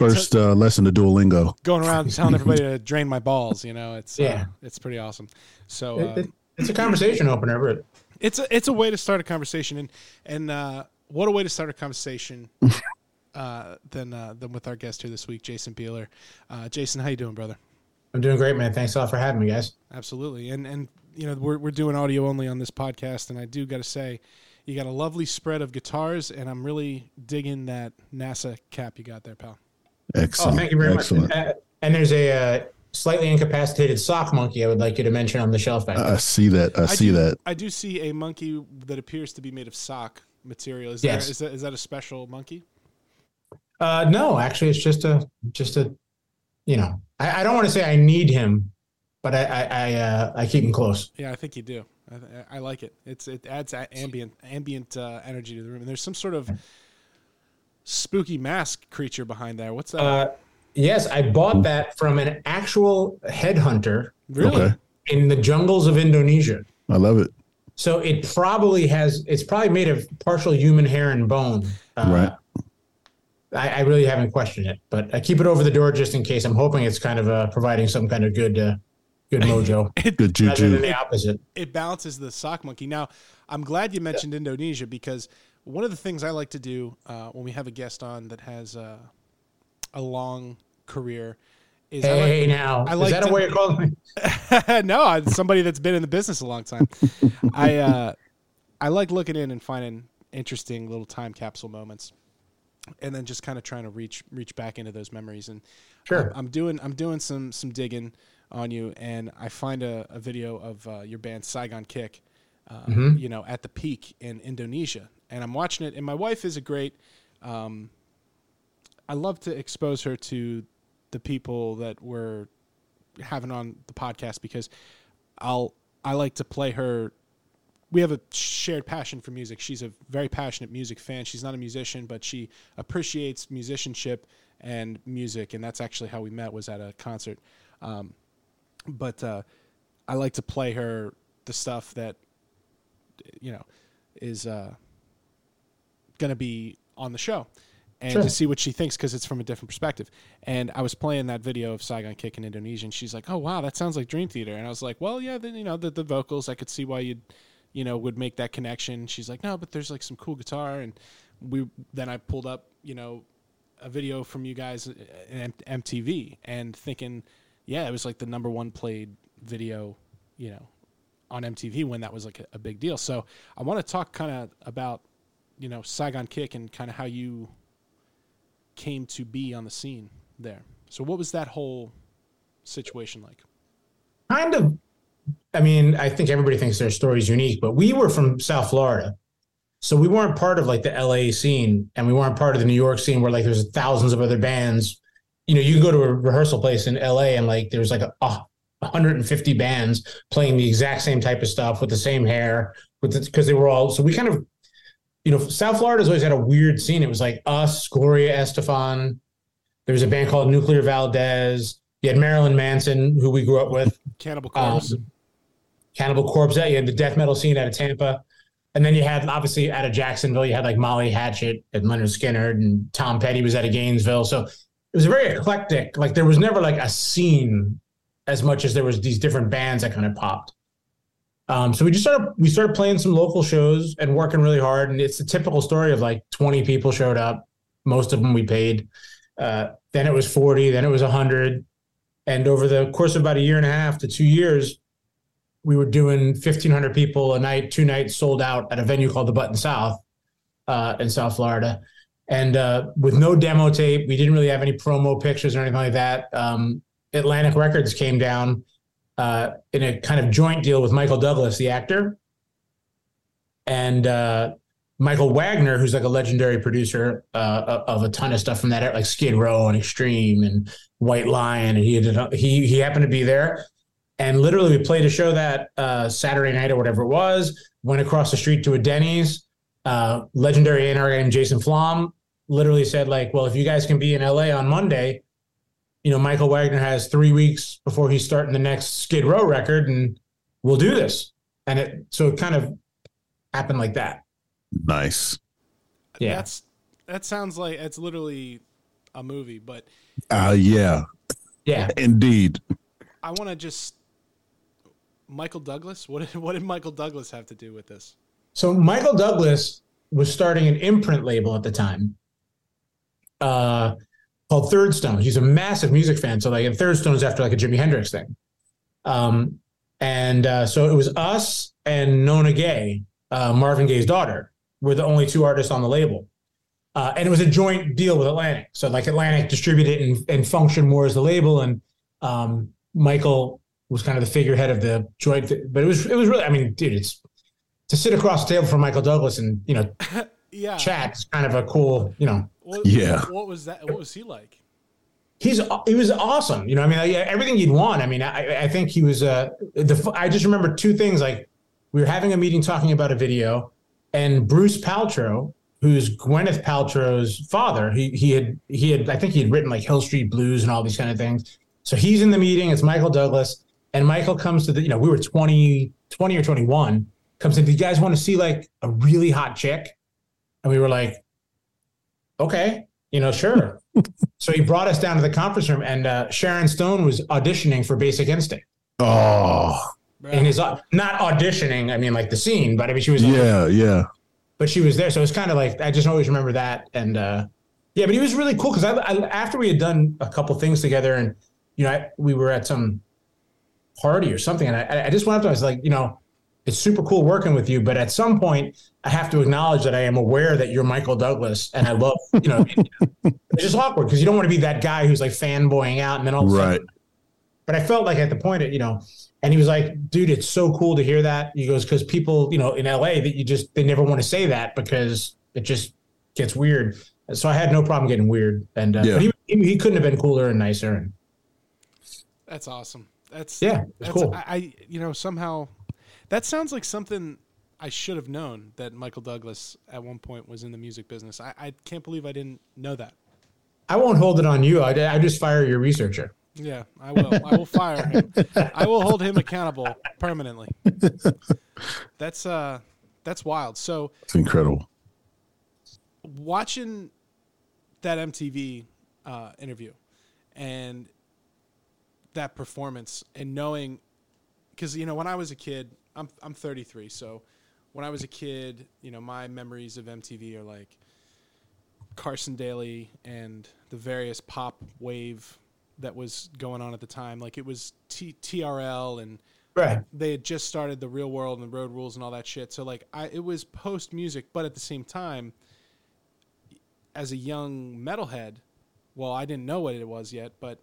First uh, lesson to Duolingo. Going around telling everybody to drain my balls. You know, it's yeah, uh, it's pretty awesome. So it, it, um, it's a conversation opener. It's a it's a way to start a conversation, and and uh, what a way to start a conversation. Uh, than uh, than with our guest here this week, Jason Bieler. Uh, Jason, how you doing, brother? I'm doing great, man. Thanks a lot for having me, guys. Absolutely, and and you know we're we're doing audio only on this podcast, and I do got to say, you got a lovely spread of guitars, and I'm really digging that NASA cap you got there, pal. Excellent. Oh, thank you very Excellent. much. And, and there's a uh, slightly incapacitated sock monkey I would like you to mention on the shelf back I see that. I, I see do, that. I do see a monkey that appears to be made of sock material. Is, yes. there, is, that, is that a special monkey? Uh, no, actually, it's just a just a you know I, I don't want to say I need him, but I I I, uh, I keep him close. Yeah, I think you do. I, I like it. It's it adds ambient ambient uh, energy to the room. And there's some sort of spooky mask creature behind there. What's that? Uh, yes, I bought that from an actual headhunter. Really? Okay. In the jungles of Indonesia. I love it. So it probably has. It's probably made of partial human hair and bone. Uh, right. I, I, really haven't questioned it, but I keep it over the door just in case. I'm hoping it's kind of uh, providing some kind of good, uh, good mojo. it, good juju. the opposite. It balances the sock monkey. Now, I'm glad you mentioned yeah. Indonesia because one of the things I like to do uh, when we have a guest on that has uh, a long career is hey, I like, hey now I like is that to, a way of calling me? no, somebody that's been in the business a long time. I uh, I like looking in and finding interesting little time capsule moments, and then just kind of trying to reach reach back into those memories. And sure, I'm, I'm doing I'm doing some some digging on you, and I find a, a video of uh, your band Saigon Kick. Uh, mm-hmm. You know, at the peak in Indonesia, and I'm watching it. And my wife is a great. Um, I love to expose her to the people that we're having on the podcast because I'll I like to play her. We have a shared passion for music. She's a very passionate music fan. She's not a musician, but she appreciates musicianship and music, and that's actually how we met. Was at a concert. Um, but uh, I like to play her the stuff that you know is. Uh, going to be on the show and sure. to see what she thinks because it's from a different perspective. And I was playing that video of Saigon Kick in Indonesian. she's like, "Oh wow, that sounds like Dream Theater." And I was like, "Well, yeah, then you know the the vocals, I could see why you'd, you know, would make that connection." She's like, "No, but there's like some cool guitar." And we then I pulled up, you know, a video from you guys uh, in MTV, and thinking, yeah, it was like the number one played video, you know, on MTV when that was like a, a big deal. So I want to talk kind of about you know Saigon Kick and kind of how you came to be on the scene there. So what was that whole situation like? Kind of I mean, I think everybody thinks their story is unique, but we were from South Florida. So we weren't part of like the LA scene and we weren't part of the New York scene where like there's thousands of other bands. You know, you can go to a rehearsal place in LA and like there's like a, a 150 bands playing the exact same type of stuff with the same hair with because the, they were all so we kind of you know, South Florida's always had a weird scene. It was like us, Gloria Estefan. There was a band called Nuclear Valdez. You had Marilyn Manson, who we grew up with. Cannibal Corpse. Um, Cannibal Corpse. You had the death metal scene out of Tampa. And then you had, obviously, out of Jacksonville, you had like Molly Hatchet and Lynyrd Skynyrd, and Tom Petty was out of Gainesville. So it was very eclectic. Like there was never like a scene as much as there was these different bands that kind of popped. Um, so we just started we started playing some local shows and working really hard. And it's a typical story of like 20 people showed up, most of them we paid. Uh, then it was 40, then it was 100. And over the course of about a year and a half to two years, we were doing 1,500 people a night, two nights sold out at a venue called the Button South uh, in South Florida. And uh, with no demo tape, we didn't really have any promo pictures or anything like that. Um, Atlantic Records came down uh, in a kind of joint deal with Michael Douglas, the actor, and uh, Michael Wagner, who's like a legendary producer uh, of a ton of stuff from that like Skid Row and Extreme and White Lion, and he did, he he happened to be there, and literally we played a show that uh, Saturday night or whatever it was. Went across the street to a Denny's. Uh, legendary A&R Jason Flom literally said like, "Well, if you guys can be in LA on Monday." You know, Michael Wagner has three weeks before he's starting the next Skid Row record, and we'll do this. And it so it kind of happened like that. Nice. Yeah. That's that sounds like it's literally a movie, but uh, yeah, yeah, indeed. I want to just Michael Douglas. What did, what did Michael Douglas have to do with this? So Michael Douglas was starting an imprint label at the time, uh, called Third Stone. He's a massive music fan, so like, and Third Stone is after like a Jimi Hendrix thing. Um, and uh, so it was us and Nona Gaye, uh, Marvin Gaye's daughter, were the only two artists on the label. Uh, and it was a joint deal with Atlantic. So like Atlantic distributed and, and functioned more as the label, and um, Michael was kind of the figurehead of the joint. But it was it was really, I mean, dude, it's to sit across the table from Michael Douglas and you know, yeah, chat is kind of a cool, you know. What, yeah. What was that? What was he like? he's he was awesome. You know, I mean, everything you'd want. I mean, I, I think he was. Uh, the I just remember two things. Like we were having a meeting talking about a video, and Bruce Paltrow, who's Gwyneth Paltrow's father, he he had he had I think he had written like Hill Street Blues and all these kind of things. So he's in the meeting. It's Michael Douglas, and Michael comes to the. You know, we were 20, 20 or twenty one. Comes in. Do you guys want to see like a really hot chick? And we were like, okay, you know, sure. so he brought us down to the conference room, and uh, Sharon Stone was auditioning for Basic Instinct. Oh, and his not auditioning. I mean, like the scene, but I mean, she was. Yeah, yeah. But she was there, so it's kind of like I just always remember that, and uh, yeah. But he was really cool because I, I, after we had done a couple things together, and you know, I, we were at some party or something, and I, I just went up to him. I was like, you know, it's super cool working with you, but at some point, I have to acknowledge that I am aware that you're Michael Douglas, and I love, you know, it's just awkward because you don't want to be that guy who's like fanboying out, and then all of a right. sudden. But I felt like at the point, of you know, and he was like, "Dude, it's so cool to hear that." He goes, "Because people, you know, in LA, that you just they never want to say that because it just gets weird." So I had no problem getting weird, and uh, yeah. but he, he, he couldn't have been cooler and nicer. And that's awesome. That's yeah, it's cool. I, I you know somehow that sounds like something I should have known that Michael Douglas at one point was in the music business. I, I can't believe I didn't know that. I won't hold it on you. I, I just fire your researcher. Yeah, I will. I will fire him. I will hold him accountable permanently. That's uh that's wild. So It's incredible. Watching that MTV uh, interview and that performance and knowing because you know when I was a kid, I'm I'm 33, so when I was a kid, you know, my memories of MTV are like Carson Daly and the various pop wave that was going on at the time. Like it was T- TRL and right. they had just started the Real World and the Road Rules and all that shit. So like I, it was post music, but at the same time, as a young metalhead, well, I didn't know what it was yet, but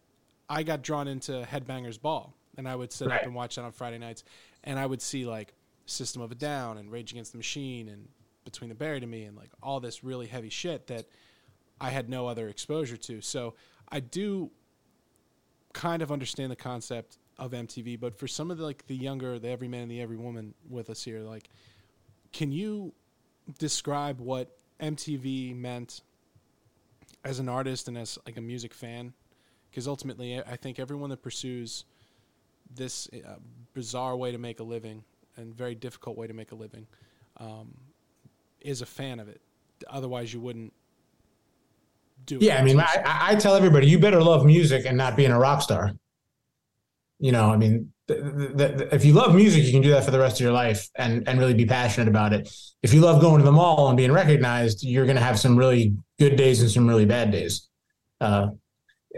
I got drawn into Headbangers Ball, and I would sit right. up and watch that on Friday nights, and I would see like System of a Down and Rage Against the Machine and Between the Buried and Me and like all this really heavy shit that I had no other exposure to. So I do kind of understand the concept of MTV, but for some of the like the younger, the every man and the every woman with us here, like, can you describe what MTV meant as an artist and as like a music fan? Because ultimately, I think everyone that pursues this uh, bizarre way to make a living and very difficult way to make a living, um, is a fan of it. Otherwise, you wouldn't do yeah, it. I mean, I, I, tell everybody, you better love music and not being a rock star. You know, I mean, if you love music, you can do that for the rest of your life and, and really be passionate about it. If you love going to the mall and being recognized, you're going to have some really good days and some really bad days. Uh,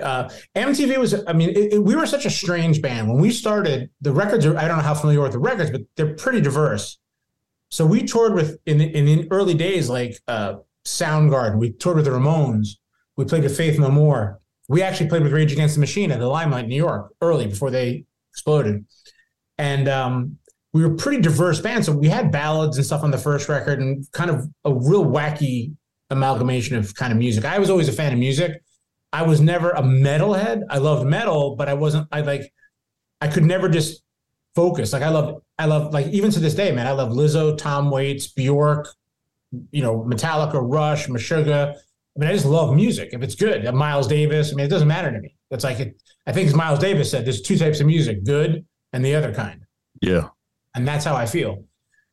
uh, MTV was, I mean, it, it, we were such a strange band. When we started, the records are, I don't know how familiar with the records, but they're pretty diverse. So we toured with, in, in the early days, like uh, Soundgarden, we toured with the Ramones, we played with Faith No More. We actually played with Rage Against the Machine at the Limelight, in New York, early before they exploded. And um, we were pretty diverse band. So we had ballads and stuff on the first record and kind of a real wacky amalgamation of kind of music. I was always a fan of music I was never a metalhead. I loved metal, but I wasn't. I like. I could never just focus. Like I love. I love like even to this day, man. I love Lizzo, Tom Waits, Bjork. You know, Metallica, Rush, Meshuggah. I mean, I just love music. If it's good, Miles Davis. I mean, it doesn't matter to me. It's like it, I think as Miles Davis said, there's two types of music: good and the other kind. Yeah, and that's how I feel.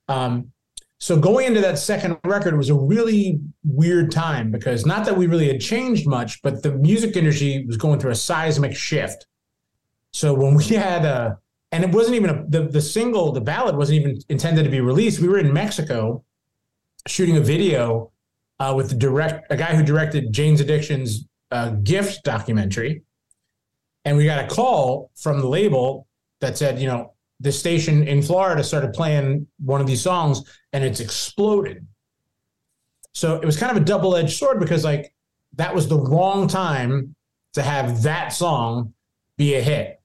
Um, So going into that second record was a really weird time because not that we really had changed much, but the music industry was going through a seismic shift. So when we had a, and it wasn't even a, the the single, the ballad wasn't even intended to be released. We were in Mexico shooting a video uh, with the direct a guy who directed Jane's Addiction's uh, Gift documentary, and we got a call from the label that said, you know, the station in Florida started playing one of these songs and it's exploded. So it was kind of a double edged sword because, like, that was the wrong time to have that song be a hit.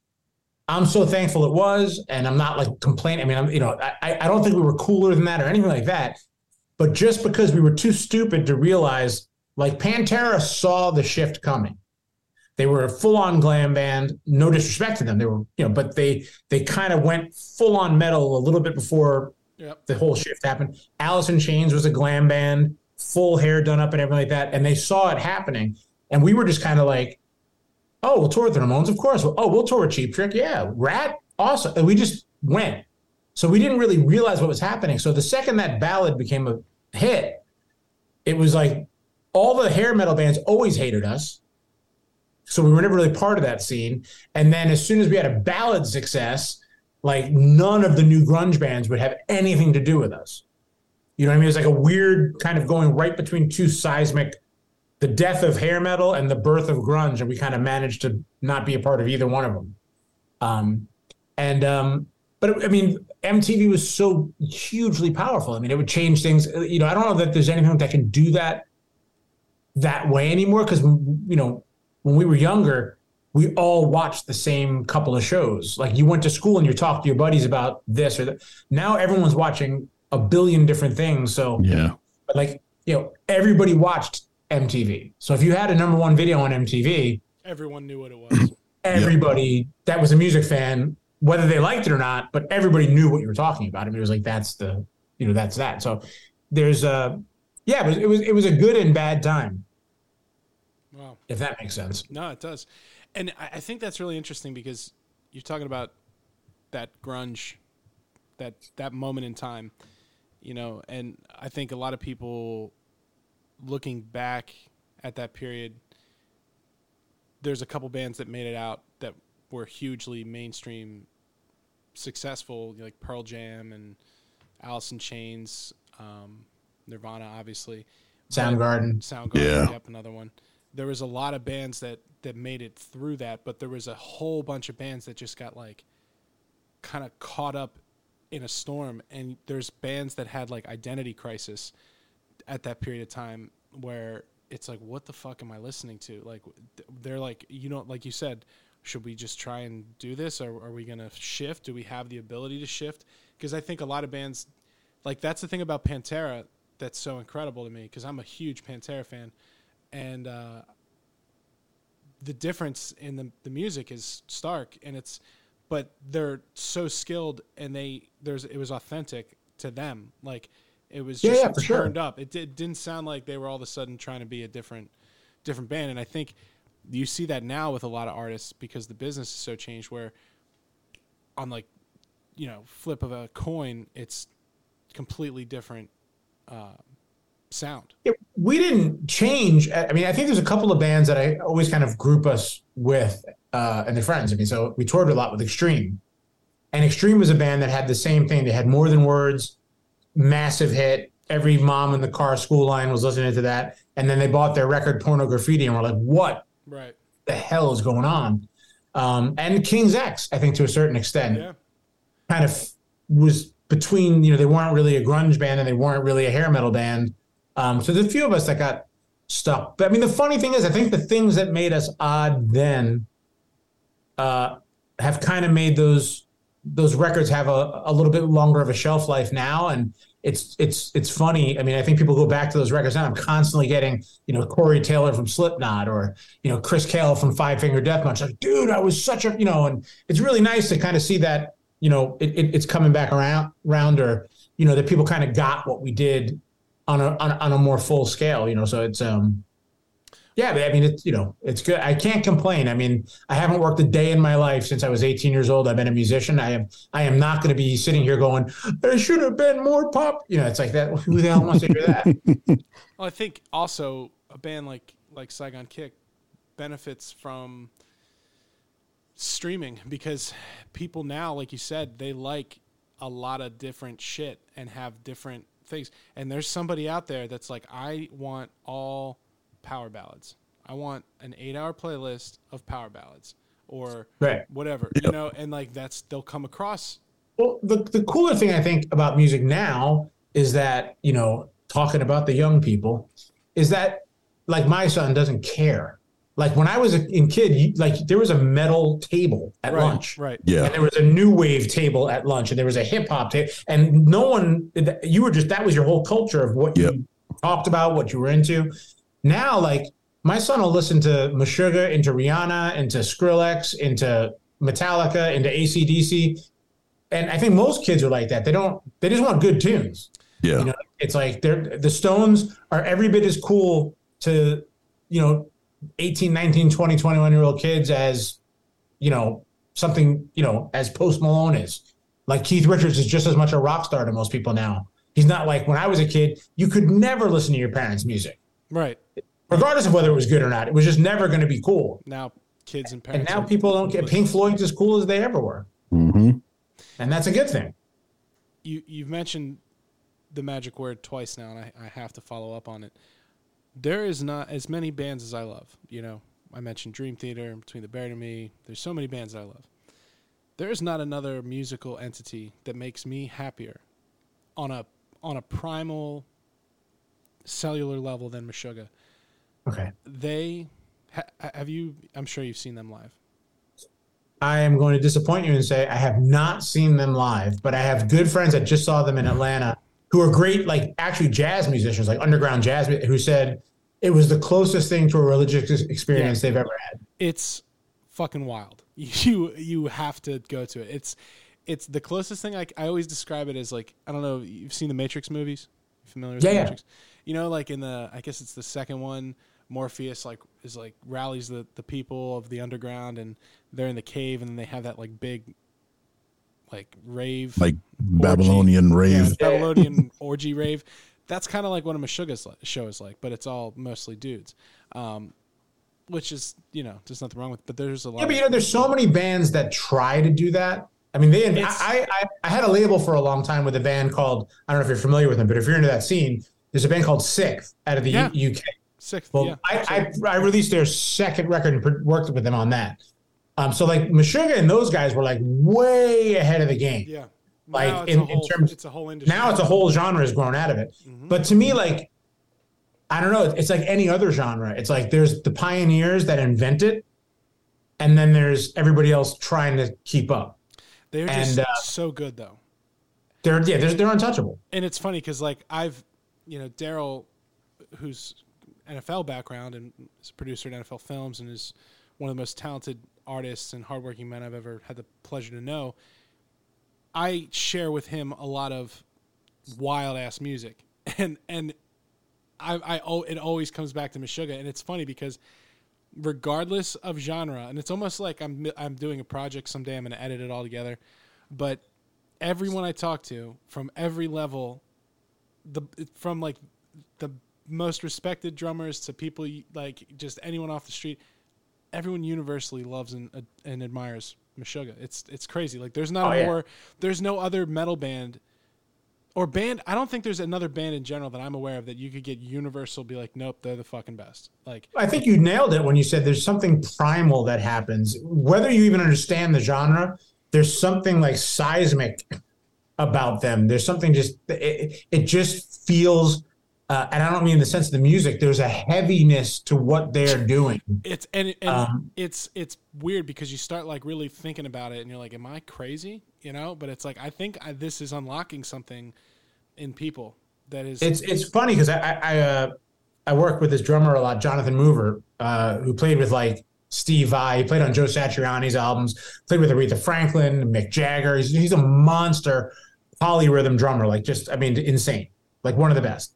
I'm so thankful it was, and I'm not like complaining. I mean, I'm, you know, I, I don't think we were cooler than that or anything like that. But just because we were too stupid to realize, like, Pantera saw the shift coming. They were a full-on glam band. No disrespect to them, they were, you know, but they they kind of went full-on metal a little bit before yep. the whole shift happened. Alice in Chains was a glam band, full hair done up and everything like that, and they saw it happening, and we were just kind of like, "Oh, we'll tour with the Ramones, of course. Oh, we'll tour with Cheap Trick, yeah. Ratt, awesome." And we just went. So we didn't really realize what was happening. So the second that ballad became a hit, it was like all the hair metal bands always hated us so we were never really part of that scene. And then as soon as we had a ballad success, like none of the new grunge bands would have anything to do with us. You know what I mean? It was like a weird kind of going right between two seismic, the death of hair metal and the birth of grunge, and we kind of managed to not be a part of either one of them. Um, and um, but I mean, MTV was so hugely powerful. I mean, it would change things. You know, I don't know that there's anything that can do that that way anymore because you know when we were younger, we all watched the same couple of shows. Like you went to school and you talked to your buddies about this or that. Now everyone's watching a billion different things. So yeah, but like you know, everybody watched MTV. So if you had a number one video on MTV, everyone knew what it was. Everybody yep. that was a music fan, whether they liked it or not, but everybody knew what you were talking about. I mean, it was like that's the you know that's that. So there's a yeah, it was it was, it was a good and bad time. Wow. If that makes sense. No, it does. And I think that's really interesting because you're talking about that grunge, that that moment in time, you know, and I think a lot of people looking back at that period, there's a couple bands that made it out that were hugely mainstream successful, like Pearl Jam and Alice in Chains, um, Nirvana, obviously. Soundgarden. Soundgarden, yeah. yep, another one there was a lot of bands that that made it through that, but there was a whole bunch of bands that just got like kind of caught up in a storm. And there's bands that had like identity crisis at that period of time where it's like, what the fuck am I listening to? Like, they're like, you know, like you said, should we just try and do this, or are we gonna shift? Do we have the ability to shift? Because I think a lot of bands, like that's the thing about Pantera that's so incredible to me. Because I'm a huge Pantera fan and uh, the difference in the the music is stark, and it's but they're so skilled, and they there's it was authentic to them, like it was just yeah, yeah, turned sure. up. It, did, didn't sound like they were all of a sudden trying to be a different different band, and I think you see that now with a lot of artists because the business is so changed where on like you know flip of a coin it's completely different uh, sound. Yeah, we didn't change. I mean, I think there's a couple of bands that I always kind of group us with uh, and their friends. I mean, so we toured a lot with Extreme, and Extreme was a band that had the same thing. They had more than words, massive hit. Every mom in the car school line was listening to that, and then they bought their record Pornograffitti, and we're like, "What? Right? The hell is going on?" Um, and King's X, I think, to a certain extent, yeah. kind of was between. You know, they weren't really a grunge band, and they weren't really a hair metal band um, so there's a few of us that got stuck. But I mean, the funny thing is, I think the things that made us odd then uh, have kind of made those those records have a, a little bit longer of a shelf life now, and it's it's it's funny. I mean, I think people go back to those records now. I'm constantly getting, you know, Corey Taylor from Slipknot or you know Chris Kael from Five Finger Death Punch. Like, dude, I was such a you know, and it's really nice to kind of see that you know it, it, it's coming back around, or you know that people kind of got what we did on a on, on a more full scale. You know, so it's um. Yeah, I mean, it's you know, it's good. I can't complain. I mean, I haven't worked a day in my life since I was 18 years old. I've been a musician. I am, I am not going to be sitting here going, "There should have been more pop." You know, it's like that. Who the hell wants to hear that? Well, I think also a band like like Saigon Kick benefits from streaming because people now, like you said, they like a lot of different shit and have different things. And there's somebody out there that's like, I want all power ballads. I want an eight hour playlist of power ballads or Right. whatever, you know, and like that's they'll come across. Well, the the cooler thing I think about music now is that you know, talking about the young people, is that like my son doesn't care. Like when I was a in kid, you, like there was a metal table at Right, lunch. right. Yeah. And there was a new wave table at lunch, and there was a hip hop table, and no one. You were just that was your whole culture of what Yep. you talked about, what you were into. Now, like my son will listen to Meshuggah, into Rihanna, into Skrillex, into Metallica, into ACDC, and I think most kids are like that. They don't. They just want good tunes. Yeah. You know, it's like they're the Stones are every bit as cool to, you know, 18, 19, 20, 21 year old kids as, you know, something, you know, as Post Malone is. Like Keith Richards is just as much a rock star to most people now. He's not like when I was a kid, you could never listen to your parents' music, Right. regardless of whether it was good or not. It was just never going to be cool. Now kids and parents. And now people don't get Pink Floyd's as cool as they ever were. hmm And that's a good thing. you you've mentioned the magic word twice now, and I, I have to follow up on it. There is not as many bands as I love. You know, I mentioned Dream Theater, Between the Buried and Me. There's so many bands that I love. There is not another musical entity that makes me happier on a on a primal cellular level than Meshuggah. Okay. They ha, have you. I'm sure you've seen them live. I am going to disappoint you and say I have not seen them live, but I have good friends that just saw them in Atlanta who are great, like actually jazz musicians, like underground jazz, who said it was the closest thing to a religious ex- experience they've ever had. it's fucking wild. You you have to go to it. It's it's the closest thing I, I always describe it as like I don't know you've seen the Matrix movies. You familiar with Yeah, the yeah. Matrix? You know, like in the I guess it's the second one. Morpheus like is like rallies the the people of the underground and they're in the cave and then they have that like big like rave Like Babylonian rave. yeah, Babylonian orgy rave. That's kind of like what a Meshuggah's show is like, but it's all mostly dudes. Um, which is, you know, there's nothing wrong with but there's a lot Yeah, but you know, there's so many bands that try to do that. I mean, they. I, I I had a label for a long time with a band called I don't know if you're familiar with them, but if you're into that scene, there's a band called SikTh out of the Yeah. U- UK. SikTh, Well, yeah. I, I I released their second record and worked with them on that. Um, so like Meshuggah and those guys were like way ahead of the game. yeah. like, in- a in whole, terms- it's a whole industry. Now it's a whole genre has grown out of it. Mm-hmm. But to me, like I don't know, it's like any other genre. It's like there's the pioneers that invent it, and then there's everybody else trying to keep up. They're just and, uh, so good though. They're yeah, they're, they're untouchable. And it's funny because like I've, you know, Daryl, who's NFL background and is a producer at NFL Films and is one of the most talented artists and hardworking men I've ever had the pleasure to know. I share with him a lot of wild ass music, and and I I oh it always comes back to Meshuggah, and it's funny because regardless of genre, and it's almost like I'm I'm doing a project someday. I'm going to edit it all together, but everyone I talk to from every level, the from like the most respected drummers to people like just anyone off the street, everyone universally loves and uh, and admires Meshuggah. It's it's crazy. Like there's not Oh, a yeah. more there's no other metal band or band. I don't think there's another band in general that I'm aware of that you could get universal be like, nope, they're the fucking best. Like I think you nailed it when you said there's something primal that happens. Whether you even understand the genre, there's something like seismic about them. There's something just it, it just feels, uh, and I don't mean in the sense of the music. There's a heaviness to what they're doing. It's and, and Um, it's it's weird because you start like really thinking about it and you're like, am I crazy? You know, but it's like I think I, this is unlocking something in people that is It's it's funny because I I I, uh, I work with this drummer a lot, Jonathan Mover, uh, who played with like Steve Vai. He played on Joe Satriani's albums. Played with Aretha Franklin, Mick Jagger. He's he's a monster polyrhythm drummer, like just I mean insane, like one of the best.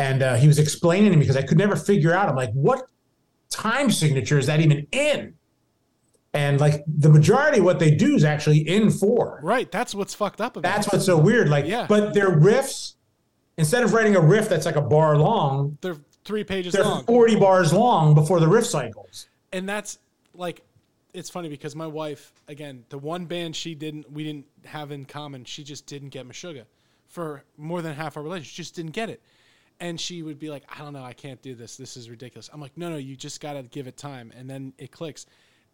And uh, he was explaining to me because I could never figure out. I'm like, what time signature is that even in? And like the majority of what they do is actually in four. Right. That's what's fucked up about That's it. what's so weird. Like, Yeah. but their riffs, instead of writing a riff that's like a bar long, They're three pages they're long. 40 bars long before the riff cycles. and that's like it's funny because my wife again the one band she didn't we didn't have in common she just didn't get Meshuggah for more than half our relationship she just didn't get it and she would be like i don't know i can't do this. This is ridiculous. I'm like no no you just gotta give it time. And then it clicks.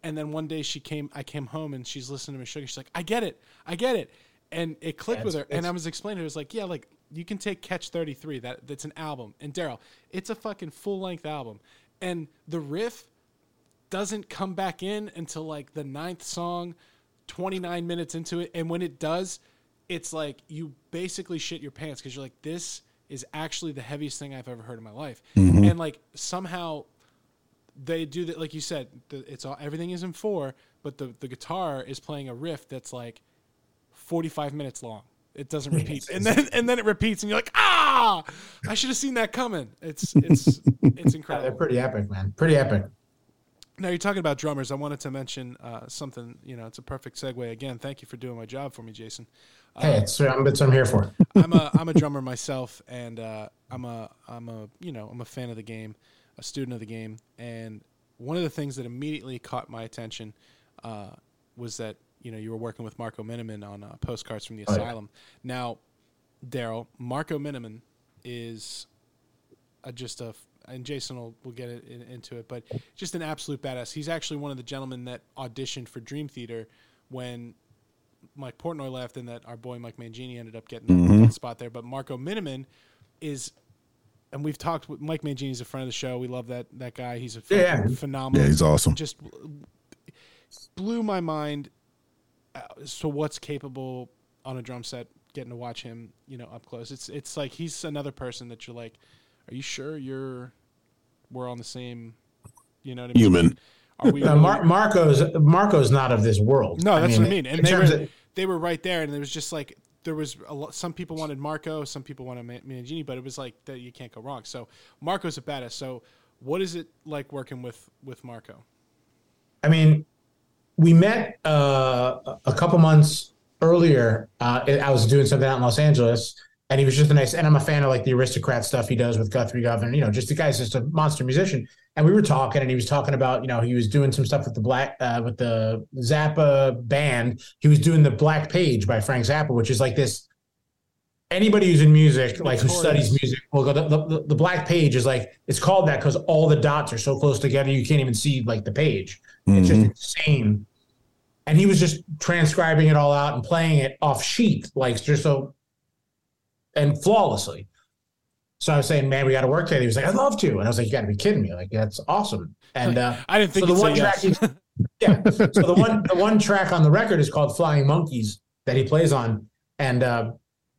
And then one day she came i came home and she's listening to Meshuggah she's like i get it. I get it. And it clicked with her. And i was explaining to it was like yeah like you can take catch 33 that that's an album and daryl it's a fucking full-length album. And the riff doesn't come back in until like the ninth song, 29 minutes into it. And when it does, it's like you basically shit your pants because you're like, this is actually the heaviest thing I've ever heard in my life. And like somehow they do that, like you said, the, it's all everything is in four, but the, the guitar is playing a riff that's like 45 minutes long. It doesn't repeat, and then and then it repeats, and you're like, ah! I should have seen that coming. It's it's it's Yeah, they're pretty epic, man. Pretty epic. Now you're talking about drummers. I wanted to mention uh, something. You know, it's a perfect segue. Again, thank you for doing my job for me, Jason. Hey, it's, I'm, that's what I'm here for. it. I'm a I'm a drummer myself, and uh, I'm a I'm a you know I'm a fan of the game, a student of the game, and one of the things that immediately caught my attention uh, was that you know you were working with Marco Minnemann on uh, postcards from the Oh, yeah. asylum. Now, Daryl, Marco Minnemann is a, just a and Jason will, will get it in, into it, but just an absolute badass. He's actually one of the gentlemen that auditioned for Dream Theater when Mike Portnoy left, and that our boy Mike Mangini ended up getting a mm-hmm. spot there. But Marco Minnemann is, and we've talked with Mike Mangini's a friend of the show. We love that that guy. He's a Yeah. phenomenal. Yeah, he's awesome. Just blew my mind uh, So what's capable on a drum set. Getting to watch him, you know, up close. It's it's like he's another person that you're like, are you sure you're we're on the same, you know what I mean? Human. Are we? Really- Mar- Marco's Marco's not of this world. no, that's what I mean. And they were of- they were right there, and it was just like there was a lot, some people wanted Marco, some people wanted Ma- Mangini, but it was like that you can't go wrong. So Marco's a badass. So what is it like working with with Marco? I mean, we met uh, a couple months earlier. Uh, I was doing something out in Los Angeles, and he was just a nice. And I'm a fan of like the aristocrat stuff he does with Guthrie Govan. You know, just the guy's just a monster musician. And we were talking, and he was talking about you know he was doing some stuff with the black uh, with the Zappa band. He was doing the Black Page by Frank Zappa, which is like this. Anybody who's in music, like who studies music, will go. The, the, the black page is like it's called that because all the dots are so close together you can't even see like the page. It's just insane. And he was just transcribing it all out and playing it off sheet, like just so and flawlessly. So I was saying, man, we got to work together. He was like, I'd love to. And I was like, you got to be kidding me. Like, that's awesome. And uh, I didn't think so the one track, yes. he's- yeah. So the one, the one track on the record is called "Flying Monkeys" that he plays on, and uh,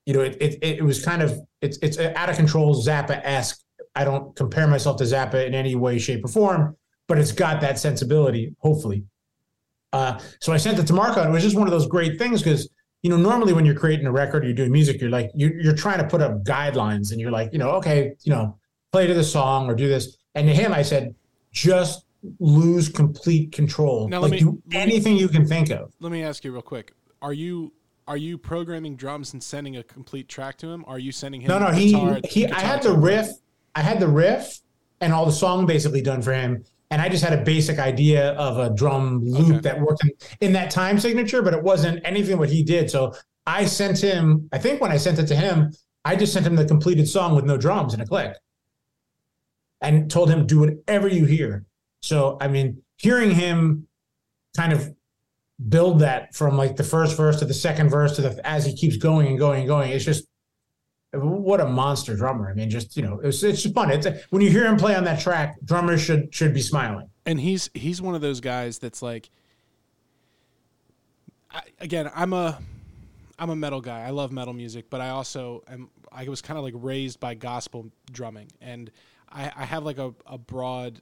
you know, it, it it was kind of it's it's out of control Zappa esque. I don't compare myself to Zappa in any way, shape, or form, but it's got that sensibility. Hopefully, uh, so I sent it to Marco, and it was just one of those great things because you know normally when you're creating a record or you're doing music, you're like you're, you're trying to put up guidelines, and you're like, you know, okay, you know, play to the song or do this. And to him, I said, just lose complete control. Now, like me- do anything you can think of. Let me ask you real quick: Are you are you programming drums and sending a complete track to him? Are you sending him? No, no, he he. I had the riff. I had the riff and all the song basically done for him, and I just had a basic idea of a drum loop Okay. that worked in, in that time signature, but it wasn't anything what he did. So I sent him. I think when I sent it to him, I just sent him the completed song with no drums and a click, and told him do whatever you hear. So I mean, hearing him kind of build that from like the first verse to the second verse to the as he keeps going and going and going, it's just what a monster drummer. I mean, just you know, it's it's fun. It's when you hear him play on that track, drummers should should be smiling. and he's he's one of those guys that's like I, again i'm a i'm a metal guy i love metal music but i also am i was kind of like raised by gospel drumming and i, I have like a, a broad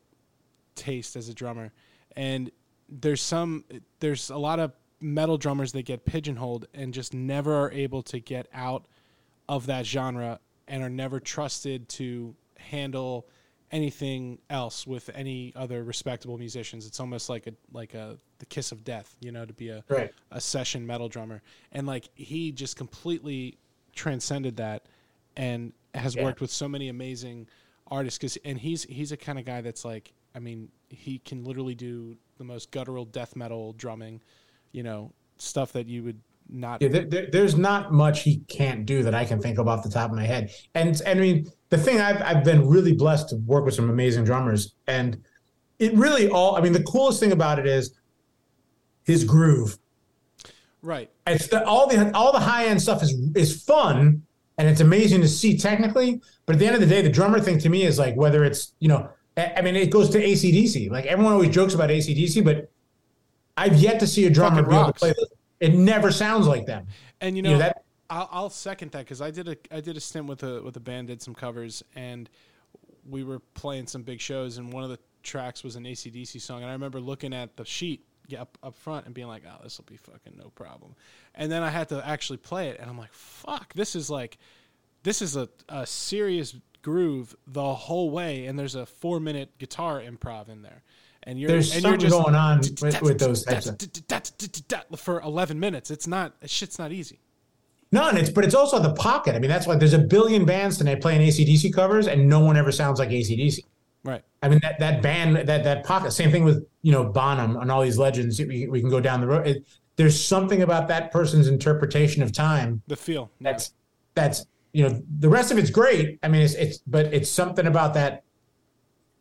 taste as a drummer and there's some there's a lot of metal drummers that get pigeonholed and just never are able to get out of that genre and are never trusted to handle anything else with any other respectable musicians. It's almost like a like a the kiss of death, you know, to be a right. a session metal drummer. And like he just completely transcended that and has Yeah. worked with so many amazing artists cuz and he's he's a kind of guy that's like I mean, he can literally do the most guttural death metal drumming, you know, stuff that you would not Yeah, there, there- there's not much he can't do that I can think of off the top of my head. And, and I mean, the thing I've I've been really blessed to work with some amazing drummers, and it really all. I mean, the coolest thing about it is his groove. right. It's the, all the all the high end stuff is is fun and it's amazing to see technically. But at the end of the day, the drummer thing to me is like whether it's you know, I I mean, it goes to ACDC. Like everyone always jokes about ACDC, but I've yet to see a drummer be able to play this. It never sounds like them. And you You know, know, that I'll, I'll second that because I did a I did a stint with a with a band, did some covers, and we were playing some big shows, and one of the tracks was an ACDC song, and I remember looking at the sheet up up front and being like, "Oh, this will be fucking no problem," and then I had to actually play it, and I'm like, "Fuck, this is like, this is a a serious groove the whole way, and there's a four minute guitar improv in there." And you're, there's and something you're just going on with, with those types of for 11 minutes. It's not shit's not easy. no, and it's but it's also the pocket. I mean, that's why there's a billion bands tonight playing ACDC covers, and no one ever sounds like ACDC. Right. I mean that that band that that pocket. Same thing with you know Bonham and all these legends. We, we can go down the road. It, there's something about that person's interpretation of time The feel. yeah. that's that's you know the rest of it's great. I mean it's it's but it's something about that.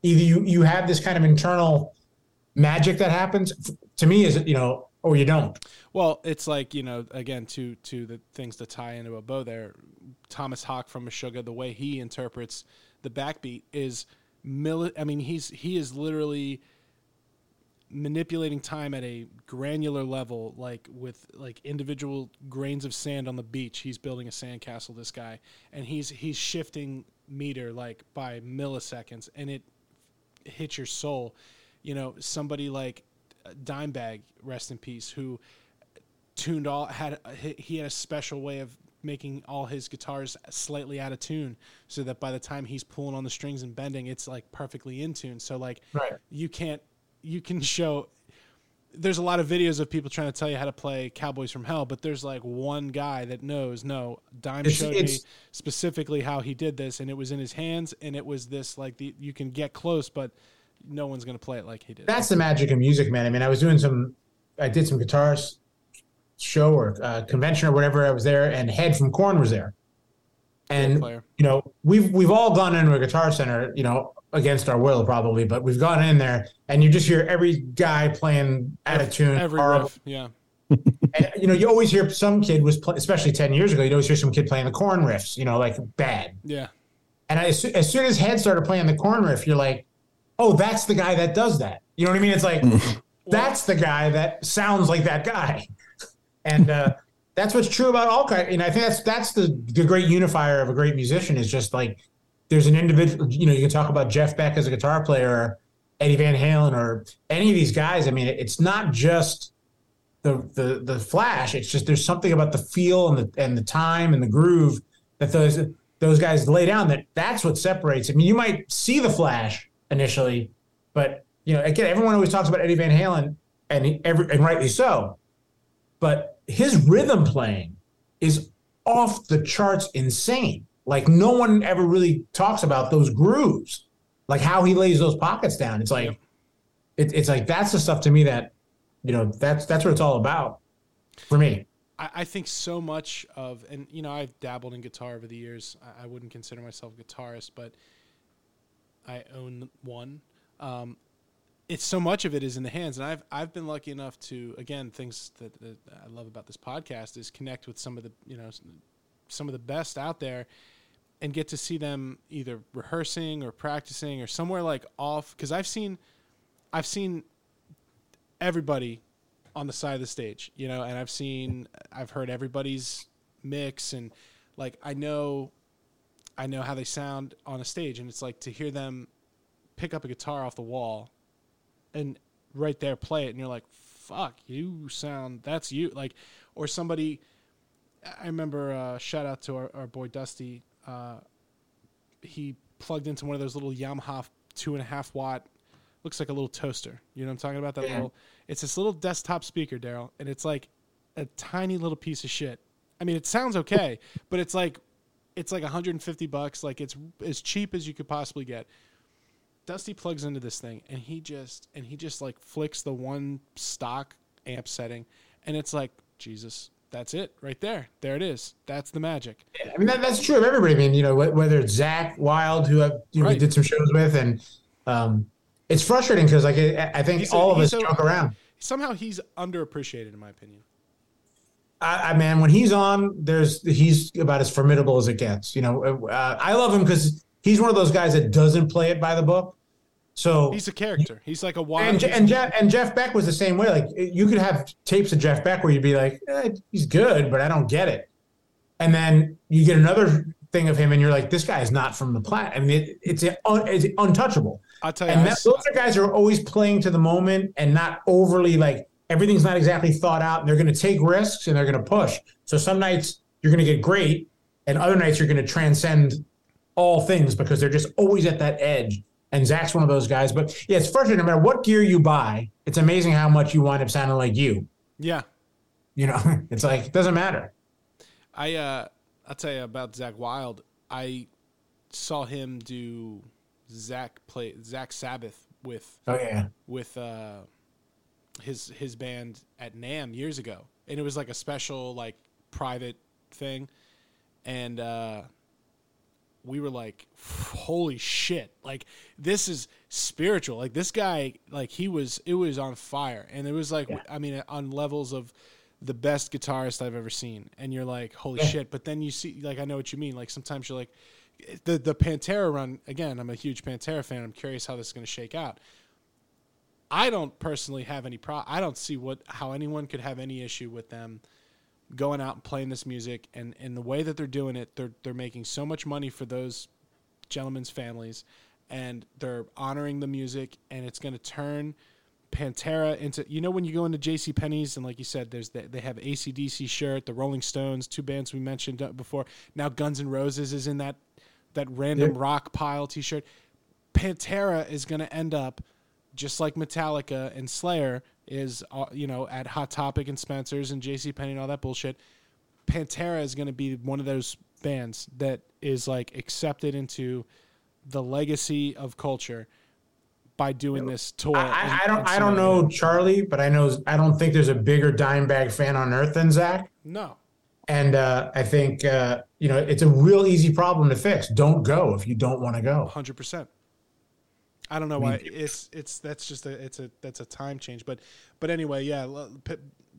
Either you you have this kind of internal magic that happens to me is you know or you don't. Well, it's like you know, again, to to the things to tie into a bow there. Tomas Haake from Meshuggah, the way he interprets the backbeat is mili- I mean, he's he is literally manipulating time at a granular level, like with like individual grains of sand on the beach. He's building a sandcastle. This guy, and he's he's shifting meter like by milliseconds, and it hits your soul. You know, somebody like uh, Dimebag, rest in peace, who tuned all had he- he had a special way of making all his guitars slightly out of tune so that by the time he's pulling on the strings and bending it's like perfectly in tune so like Right. you can't you can show there's a lot of videos of people trying to tell you how to play Cowboys from Hell, but there's like one guy that knows. No, Dime It's- showed me specifically how he did this, and it was in his hands, and it was this like the you can get close, but no one's gonna play it like he did. That's the magic of music, man. I mean, I was doing some, I did some guitar show or uh, convention or whatever. I was there, and Head from Korn was there. And you know, we've we've all gone into a guitar center, you know, against our will probably, but we've gone in there, and you just hear every guy playing out of tune. Every riff, yeah, And, you know, you always hear some kid was, play, especially ten years ago, you always hear some kid playing the Korn riffs, you know, like bad. yeah, And I, as, soo- as soon as Head started playing the Korn riff, you're like, oh, that's the guy that does that. You know what I mean? It's like, that's the guy that sounds like that guy. And uh, that's what's true about all kind. And I think that's that's the the great unifier of a great musician is just like there's an individual. You know, you can talk about Jeff Beck as a guitar player, Eddie Van Halen, or any of these guys. I mean, it's not just the the the flash. It's just there's something about the feel and the and the time and the groove that those those guys lay down. That that's what separates. I mean, you might see the flash initially, but you know, again, everyone always talks about Eddie Van Halen, and every and rightly so. But his rhythm playing is off the charts insane. Like no one ever really talks about those grooves, like how he lays those pockets down. It's like Yep. it, it's like that's the stuff to me that you know that's that's what it's all about for me. I, I think so much of, and you know, I've dabbled in guitar over the years. I, I wouldn't consider myself a guitarist, but I own one. Um, it's so much of it is in the hands, and I've I've been lucky enough to again things that, that I love about this podcast is connect with some of the you know some of the best out there, and get to see them either rehearsing or practicing or somewhere like off because I've seen I've seen everybody on the side of the stage, you know, and I've seen, I've heard everybody's mix, and like I know, I know how they sound on a stage, and it's like to hear them pick up a guitar off the wall, and right there play it, and you're like, fuck, you sound, that's you, like, or somebody. I remember uh, shout out to our, our boy Dusty. Uh, he plugged into one of those little Yamaha two and a half watt, looks like a little toaster. You know what I'm talking about? That Yeah. little. It's this little desktop speaker, Daryl, and it's like a tiny little piece of shit. I mean, it sounds okay, but it's like it's like 150 bucks. Like it's as cheap as you could possibly get. Dusty plugs into this thing and he just and he just like flicks the one stock amp setting and it's like Jesus, that's it right there. There it is. That's the magic. I mean, that, that's true of everybody. I mean, you know, wh- whether it's Zakk Wylde, who I've, you know, we Right. did some shows with, and um, it's frustrating because, like, I, I think a- all of us a- joke around. Somehow he's underappreciated in my opinion. I, I man, when he's on, there's he's about as formidable as it gets. You know, uh, I love him because he's one of those guys that doesn't play it by the book. So He's a character. He's like a wild and, and Jeff and Jeff Beck was the same way. Like you could have tapes of Jeff Beck where you'd be like, eh, he's good, but I don't get it. And then you get another thing of him, and you're like, this guy is not from the planet. I mean, it, it's un, it's untouchable. I'll tell you And that, those are guys who are always playing to the moment and not overly like everything's not exactly thought out. And they're going to take risks and they're going to push. So some nights you're going to get great, and other nights you're going to transcend all things because they're just always at that edge. And Zakk's one of those guys. But yeah, it's frustrating. No matter what gear you buy, it's amazing how much you wind up sounding like you. yeah. You know, it's like it doesn't matter. I uh I'll tell you about Zakk Wylde. I saw him do Zakk play Zakk Sabbath with Oh yeah, with uh his his band at NAMM years ago. And it was like a special like private thing. And uh we were like holy shit. Like this is spiritual. Like this guy like he was it was on fire. And it was like I mean on levels of the best guitarist I've ever seen. And you're like holy Yeah. shit. But then you see like I know what you mean. Like sometimes you're like the the Pantera run again. I'm a huge Pantera fan. I'm curious how this is going to shake out. I don't personally have any pro. I don't see what how anyone could have any issue with them going out and playing this music and and the way that they're doing it. They're they're making so much money for those gentlemen's families, and they're honoring the music, and it's going to turn Pantera into you know when you go into J.C. Penney's and like you said, there's the, they have ACDC shirt, the Rolling Stones, two bands we mentioned uh, before. Now Guns N' Roses is in that that random Yeah. rock pile T-shirt. Pantera is going to end up just like Metallica and Slayer is, uh, you know, at Hot Topic and Spencer's and J.C. Penney and all that bullshit. Pantera is going to be one of those bands that is like accepted into the legacy of culture by doing this tour. I, I don't I don't know. Charlie, but I know I don't think there's a bigger Dimebag fan on earth than Zakk. No, And uh, I think uh, you know it's a real easy problem to fix. Don't go if you don't want to go. hundred percent. I don't know why it's it's that's just a it's a that's a time change, but but anyway, yeah.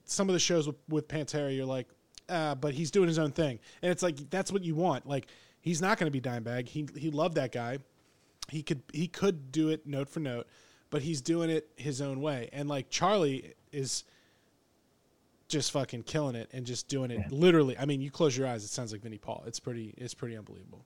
Some of the shows with, with Pantera, you're like, uh, but he's doing his own thing, and it's like that's what you want. Like he's not going to be Dimebag. He he loved that guy. He could he could do it note for note, but he's doing it his own way. And like Charlie is just fucking killing it and just doing it literally. I mean, you close your eyes, it sounds like Vinnie Paul. It's pretty it's pretty unbelievable.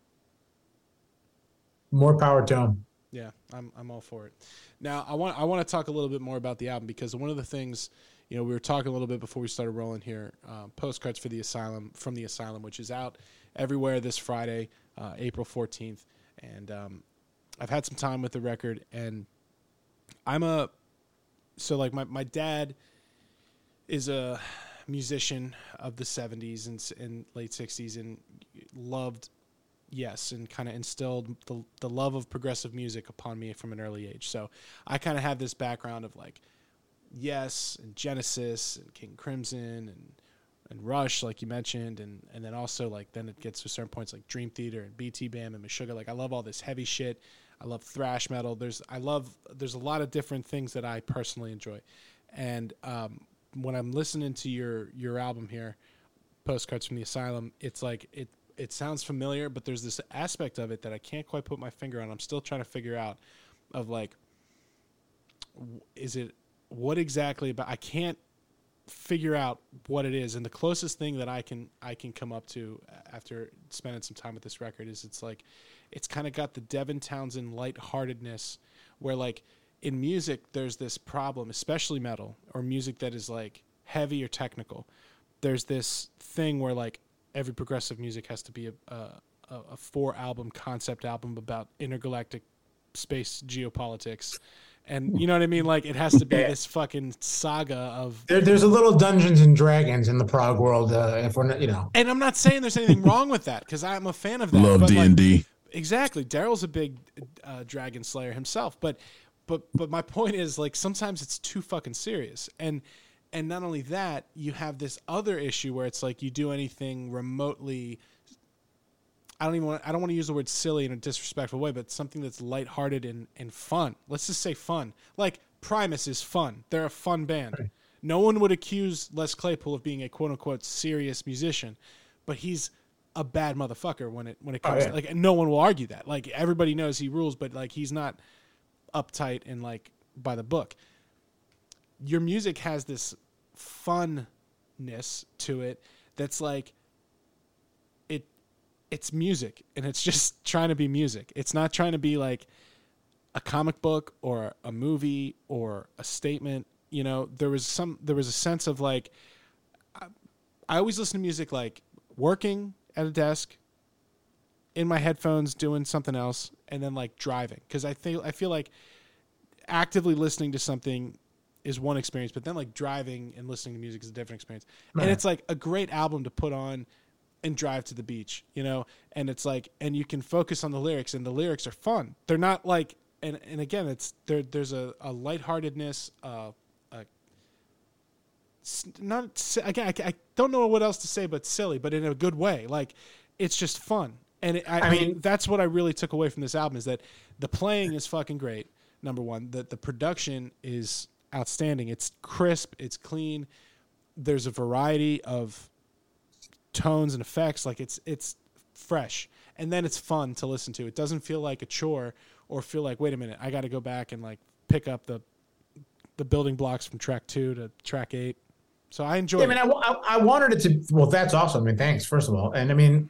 More power to him. Yeah, I'm I'm all for it. Now I want I want to talk a little bit more about the album because one of the things, you know, we were talking a little bit before we started rolling here. Uh, postcards for the asylum from the asylum, which is out everywhere this Friday, uh, April 14th, and um, I've had some time with the record, and I'm a so like my my dad is a musician of the 70s and, and late 60s and loved yes and kind of instilled the, the love of progressive music upon me from an early age. So i kind of have this background of like yes and genesis and king crimson and and rush like you mentioned and and then also like then it gets to certain points like dream theater and BTBAM and Meshuggah. like i love all this heavy shit. I love thrash metal. There's i love there's a lot of different things that i personally enjoy. And um, when i'm listening to your your album here postcards from the asylum it's like it it sounds familiar but there's this aspect of it that i can't quite put my finger on. I'm still trying to figure out of like is it what exactly but i can't figure out what it is. And the closest thing that i can i can come up to after spending some time with this record is it's like it's kind of got the devin townsend lightheartedness where like in music there's this problem especially metal or music that is like heavy or technical. There's this thing where like every progressive music has to be a, a, a four album concept album about intergalactic space geopolitics. And you know what I mean? Like it has to be this fucking saga of. There, there's a little Dungeons and Dragons in the prog world. Uh, if we're not, you know. And I'm not saying there's anything wrong with that because I'm a fan of that. Love D and D. Exactly. Daryl's a big uh, dragon slayer himself, but but but my point is like sometimes it's too fucking serious. And and not only that, you have this other issue where it's like you do anything remotely I don't even want I don't want to use the word silly in a disrespectful way, but something that's lighthearted and, and fun. Let's just say fun. Like Primus is fun. They're a fun band. Right. No one would accuse Les Claypool of being a quote unquote serious musician, but he's a bad motherfucker when it when it oh, comes oh, yeah. to, like no one will argue that. Like everybody knows he rules, but like he's not uptight and like by the book. Your music has this funness to it that's like it it's music and it's just trying to be music. It's not trying to be like a comic book or a movie or a statement. You know, there was some there was a sense of like I, I always listen to music like working at a desk in my headphones doing something else and then like driving because I feel I feel like actively listening to something is one experience, but then like driving and listening to music is a different experience. Right. And it's like a great album to put on and drive to the beach, you know? And it's like and you can focus on the lyrics and the lyrics are fun. They're not like and and again, it's there there's a a lightheartedness uh a, not again I, I don't know what else to say but silly, but in a good way. Like it's just fun. And it, I, I mean, that's what I really took away from this album is that the playing is fucking great. Number one, that the production is outstanding. It's crisp, it's clean. There's a variety of tones and effects. Like it's it's fresh, and then it's fun to listen to. It doesn't feel like a chore or feel like wait a minute, I got to go back and like pick up the the building blocks from track two to track eight. So I enjoy. Yeah, I mean, I, I, I wanted it to. Well, that's awesome. I mean, thanks first of all, and I mean,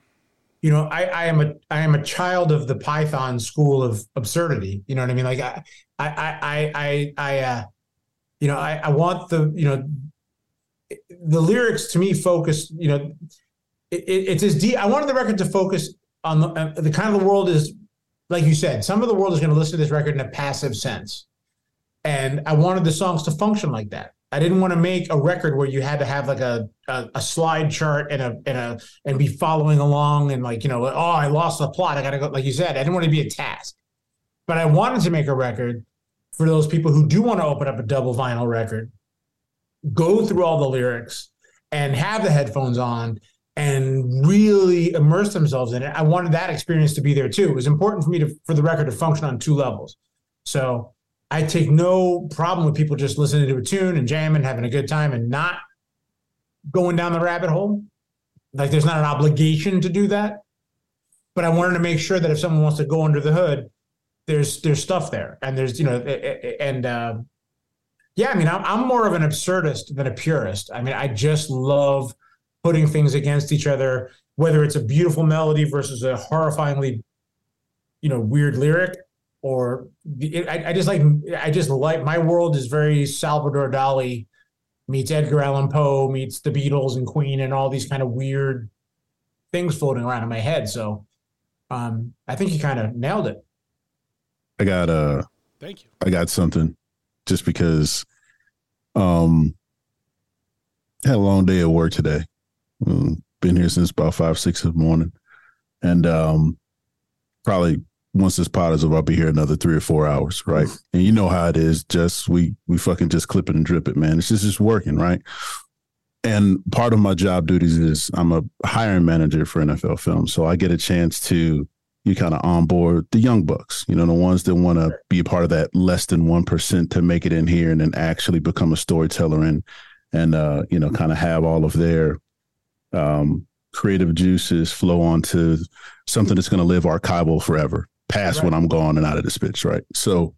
you know, I, I am a I am a child of the Python school of absurdity. You know what I mean? Like I I I I I uh, you know I, I want the you know the lyrics to me focus. You know, it, it's as deep. I wanted the record to focus on the uh, the kind of the world is like you said. Some of the world is going to listen to this record in a passive sense, and I wanted the songs to function like that. I didn't want to make a record where you had to have like a, a, a slide chart and a and a and be following along and like you know oh I lost the plot I gotta go like you said I didn't want to be a task, but I wanted to make a record for those people who do want to open up a double vinyl record, go through all the lyrics and have the headphones on and really immerse themselves in it. I wanted that experience to be there too. It was important for me to for the record to function on two levels. So I take no problem with people just listening to a tune and jamming, having a good time, and not going down the rabbit hole. Like there's not an obligation to do that. But I wanted to make sure that if someone wants to go under the hood, there's there's stuff there, and there's you know, and uh, yeah, I mean, I'm, more of an absurdist than a purist. I mean, I just love putting things against each other, whether it's a beautiful melody versus a horrifyingly, you know, weird lyric or I, I, just like I just like my world is very Salvador Dali meets Edgar Allan Poe meets the Beatles and Queen and all these kind of weird things floating around in my head. So um, I think you kind of nailed it. I got uh thank you. I got something just because um had a long day at work today. Um, been here since about five, six in the morning. And um probably once this pod is over, I'll be here another three or four hours, right? And you know how it is. Just we we fucking just clip it and drip it, man. It's just just working, right? And part of my job duties is I'm a hiring manager for NFL Films, so I get a chance to you kind of onboard the young bucks, you know, the ones that want to be a part of that less than one percent to make it in here and then actually become a storyteller and and uh, you know, kind of have all of their um creative juices flow onto something that's going to live archival forever past right. when I'm gone and out of this bitch, right? So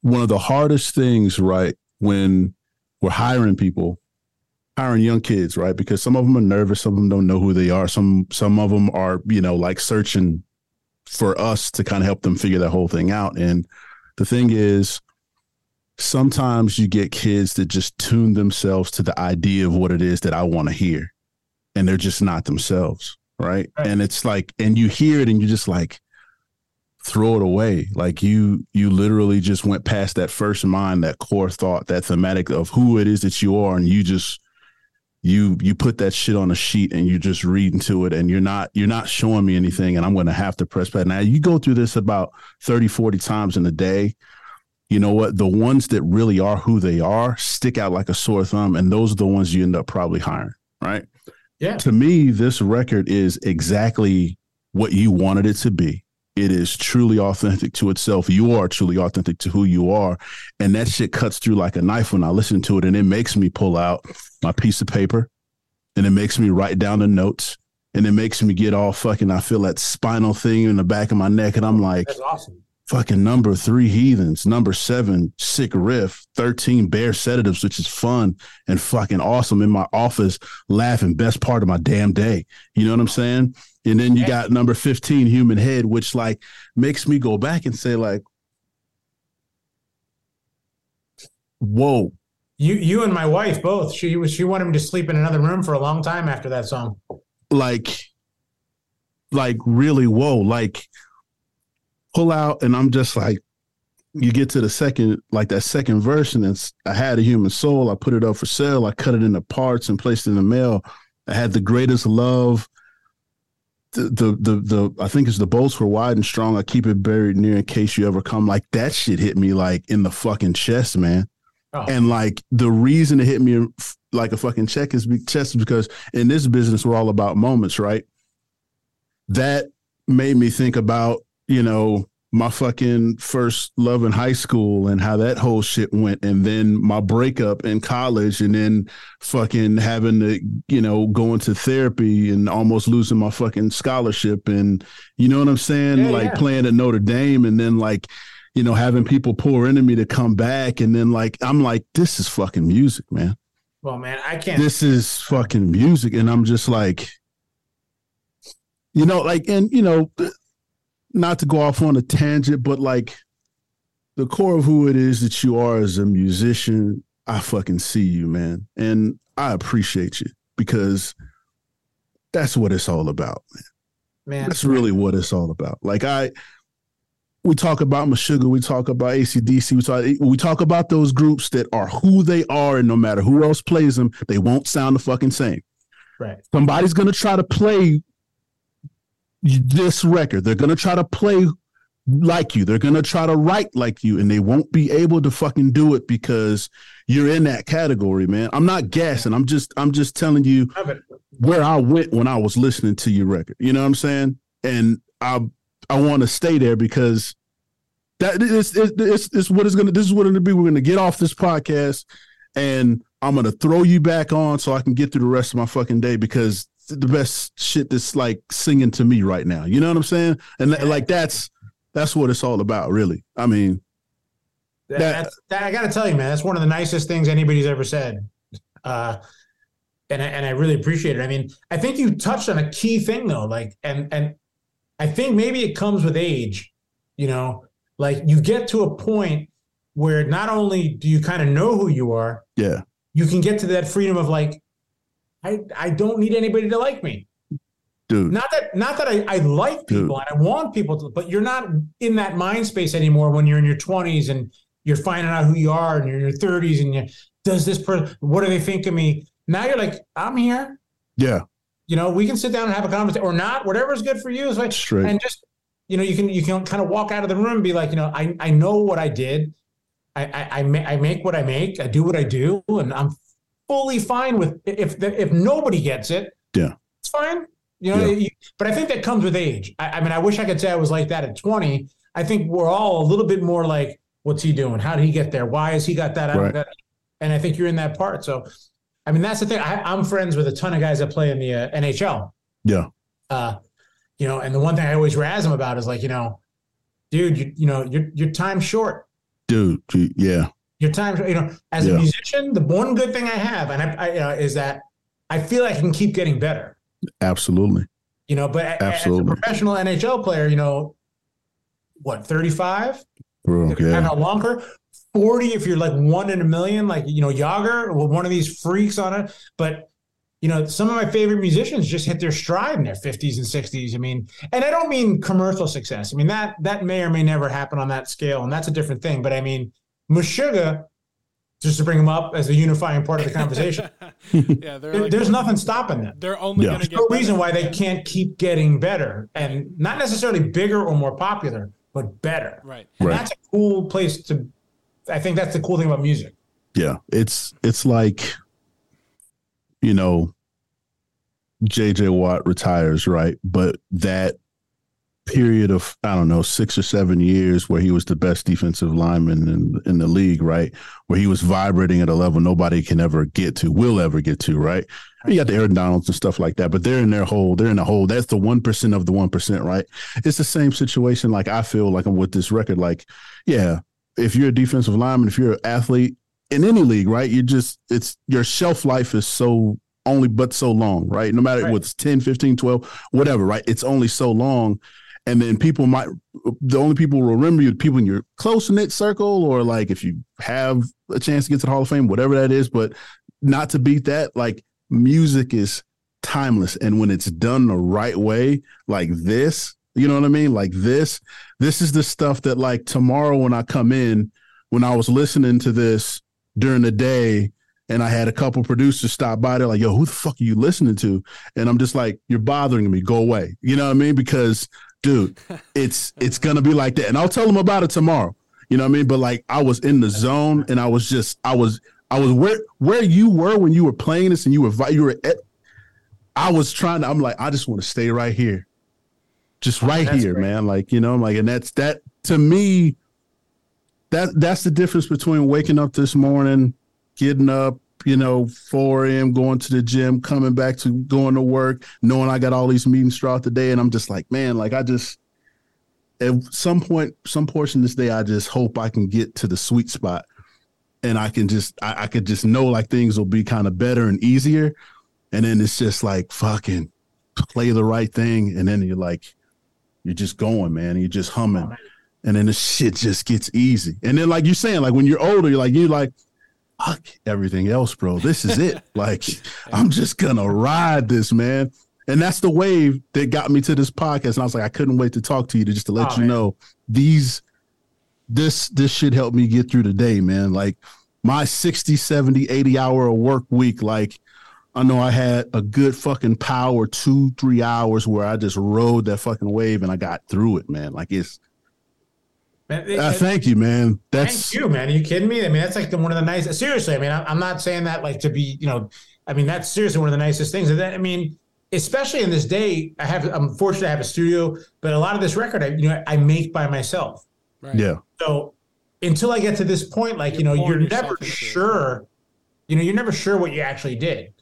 one of the hardest things, right, when we're hiring people, hiring young kids, right? Because some of them are nervous, some of them don't know who they are, some some of them are, you know, like searching for us to kind of help them figure that whole thing out. And the thing is, sometimes you get kids that just tune themselves to the idea of what it is that I want to hear, and they're just not themselves right? right? And it's like, and you hear it and you're just like, throw it away. Like you, you literally just went past that first mind, that core thought, that thematic of who it is that you are, and you just you you put that shit on a sheet and you just read into it and you're not you're not showing me anything and i'm going to have to press play. Now you go through this about 30 40 times in a day. You know what? The ones that really are who they are stick out like a sore thumb and those are the ones you end up probably hiring right? Yeah. To me this record is exactly what you wanted it to be it is truly authentic to itself. You are truly authentic to who you are. And that shit cuts through like a knife when I listen to it. And it makes me pull out my piece of paper and it makes me write down the notes and it makes me get all fucking, I feel that spinal thing in the back of my neck. And I'm like, That's awesome. Fucking number three heathens, number seven sick riff, 13 bear sedatives, which is fun and fucking awesome in my office, laughing, best part of my damn day. You know what I'm saying? And then you got number 15, Human Head, which like makes me go back and say, like, whoa. You you and my wife both. She was she wanted me to sleep in another room for a long time after that song. Like, like really, whoa, like pull out, and I'm just like, you get to the second, like that second verse, and it's I had a human soul. I put it up for sale. I cut it into parts and placed it in the mail. I had the greatest love the, the the I think it's the bolts were wide and strong. I keep it buried near in case you ever come. Like that shit hit me like in the fucking chest, man. Oh. And like the reason it hit me like a fucking check is chest is because in this business we're all about moments, right? That made me think about you know my fucking first love in high school and how that whole shit went and then my breakup in college and then fucking having to you know go into therapy and almost losing my fucking scholarship. And you know what i'm saying? Yeah, like yeah. playing at notre dame and then like you know having people pour into me to come back. And then like i'm like this is fucking music man. Well man i can't this is fucking music. And i'm just like you know like and you know not to go off on a tangent, but like the core of who it is that you are as a musician, I fucking see you, man. And I appreciate you because that's what it's all about, man. Man, that's really what it's all about. Like I we talk about Meshuggah, we talk about ACDC, we talk we talk about those groups that are who they are, and no matter who else plays them, they won't sound the fucking same. Right. Somebody's gonna try to play this record. They're gonna try to play like you. They're gonna try to write like you, and they won't be able to fucking do it because you're in that category, man. I'm not guessing. I'm just I'm just telling you where I went when I was listening to your record. You know what I'm saying? And I I want to stay there because that is it's, it's what it's gonna this is what it's gonna be. We're gonna get off this podcast and I'm gonna throw you back on so I can get through the rest of my fucking day because the best shit that's like singing to me right now. You know what I'm saying? And th- like that's that's what it's all about, really. I mean, that, that's that, I got to tell you, man, that's one of the nicest things anybody's ever said. Uh, and I, and I really appreciate it. I mean, I think you touched on a key thing though, like, and and I think maybe it comes with age. You know, like you get to a point where not only do you kind of know who you are, yeah, you can get to that freedom of like, I, I don't need anybody to like me. Dude. Not that not that I, I like people Dude. and I want people to, but you're not in that mind space anymore when you're in your 20s and you're finding out who you are and you're in your 30s and you does this person what do they think of me? Now you're like, I'm here. Yeah. You know, we can sit down and have a conversation or not, whatever's good for you. Is like Straight. and just you know, you can you can kind of walk out of the room and be like, you know, I I know what I did. I I, I, I make what I make. I do what I do, and I'm fully fine with if if nobody gets it. Yeah, it's fine. You know, yeah. but I think that comes with age. I, I, mean, I wish I could say I was like that at 20. I think we're all a little bit more like, what's he doing? How did he get there? Why has he got that? Right. that? And I think you're in that part. So, I mean, that's the thing. I, am friends with a ton of guys that play in the uh, NHL. Yeah. Uh, you know, and the one thing I always razz them about is like, you know, dude, you, you know, your your time's short. Dude, yeah your time you know as yeah. a musician the one good thing i have and i, I know, is that i feel i can keep getting better absolutely you know but absolutely. as a professional nhl player you know what 35 Bro, yeah. how longer 40 if you're like one in a million like you know Jagr, well, one of these freaks on it but you know, some of my favorite musicians just hit their stride in their 50s and 60s. I mean, and I don't mean commercial success. I mean that that may or may never happen on that scale, and that's a different thing. But I mean, Meshuggah, just to bring them up as a unifying part of the conversation. yeah, there, like, there's nothing stopping them. They're only yeah. going to get. no better. reason why they can't keep getting better, and not necessarily bigger or more popular, but better. Right. And right. that's a cool place to. I think that's the cool thing about music. Yeah, it's it's like, you know, JJ Watt retires, right? But that period of I don't know six or seven years where he was the best defensive lineman in in the league, right? Where he was vibrating at a level nobody can ever get to, will ever get to, right? And you got the Aaron Donalds and stuff like that, but they're in their hole. They're in a hole. That's the one percent of the one percent, right? It's the same situation. Like I feel like I'm with this record. Like, yeah, if you're a defensive lineman, if you're an athlete in any league, right? You just it's your shelf life is so only but so long, right? No matter right. what's 10, 15, 12, whatever, right? It's only so long. And then people might, the only people will remember you, people in your close knit circle, or like if you have a chance to get to the Hall of Fame, whatever that is. But not to beat that, like music is timeless. And when it's done the right way, like this, you know what I mean? Like this, this is the stuff that, like, tomorrow when I come in, when I was listening to this during the day, and I had a couple producers stop by. They're like, "Yo, who the fuck are you listening to?" And I'm just like, "You're bothering me. Go away." You know what I mean? Because, dude, it's it's gonna be like that. And I'll tell them about it tomorrow. You know what I mean? But like, I was in the zone, and I was just, I was, I was where where you were when you were playing this, and you were you were. At, I was trying to. I'm like, I just want to stay right here, just right here, great. man. Like you know, I'm like, and that's that to me. That that's the difference between waking up this morning getting up, you know, 4 a.m., going to the gym, coming back to going to work, knowing I got all these meetings throughout the day. And I'm just like, man, like I just, at some point, some portion of this day, I just hope I can get to the sweet spot and I can just, I, I could just know like things will be kind of better and easier. And then it's just like fucking play the right thing. And then you're like, you're just going, man. You're just humming. And then the shit just gets easy. And then, like you're saying, like when you're older, you're like, you're like, fuck everything else, bro. This is it. like, I'm just gonna ride this, man. And that's the wave that got me to this podcast. And I was like, I couldn't wait to talk to you to just to let oh, you man. know these this this should help me get through the day, man. Like my 60, 70, 80 hour work week, like I know I had a good fucking power two, three hours where I just rode that fucking wave and I got through it, man. Like it's Man, uh, thank you, man. That's thank you, man. Are you kidding me? I mean, that's like the, one of the nicest. Seriously, I mean, I'm not saying that like to be, you know, I mean, that's seriously one of the nicest things. And that, I mean, especially in this day, I have, I'm fortunate to have a studio, but a lot of this record, I, you know, I make by myself. Right. Yeah. So until I get to this point, like, you, you know, you're never sure, it. you know, you're never sure what you actually did.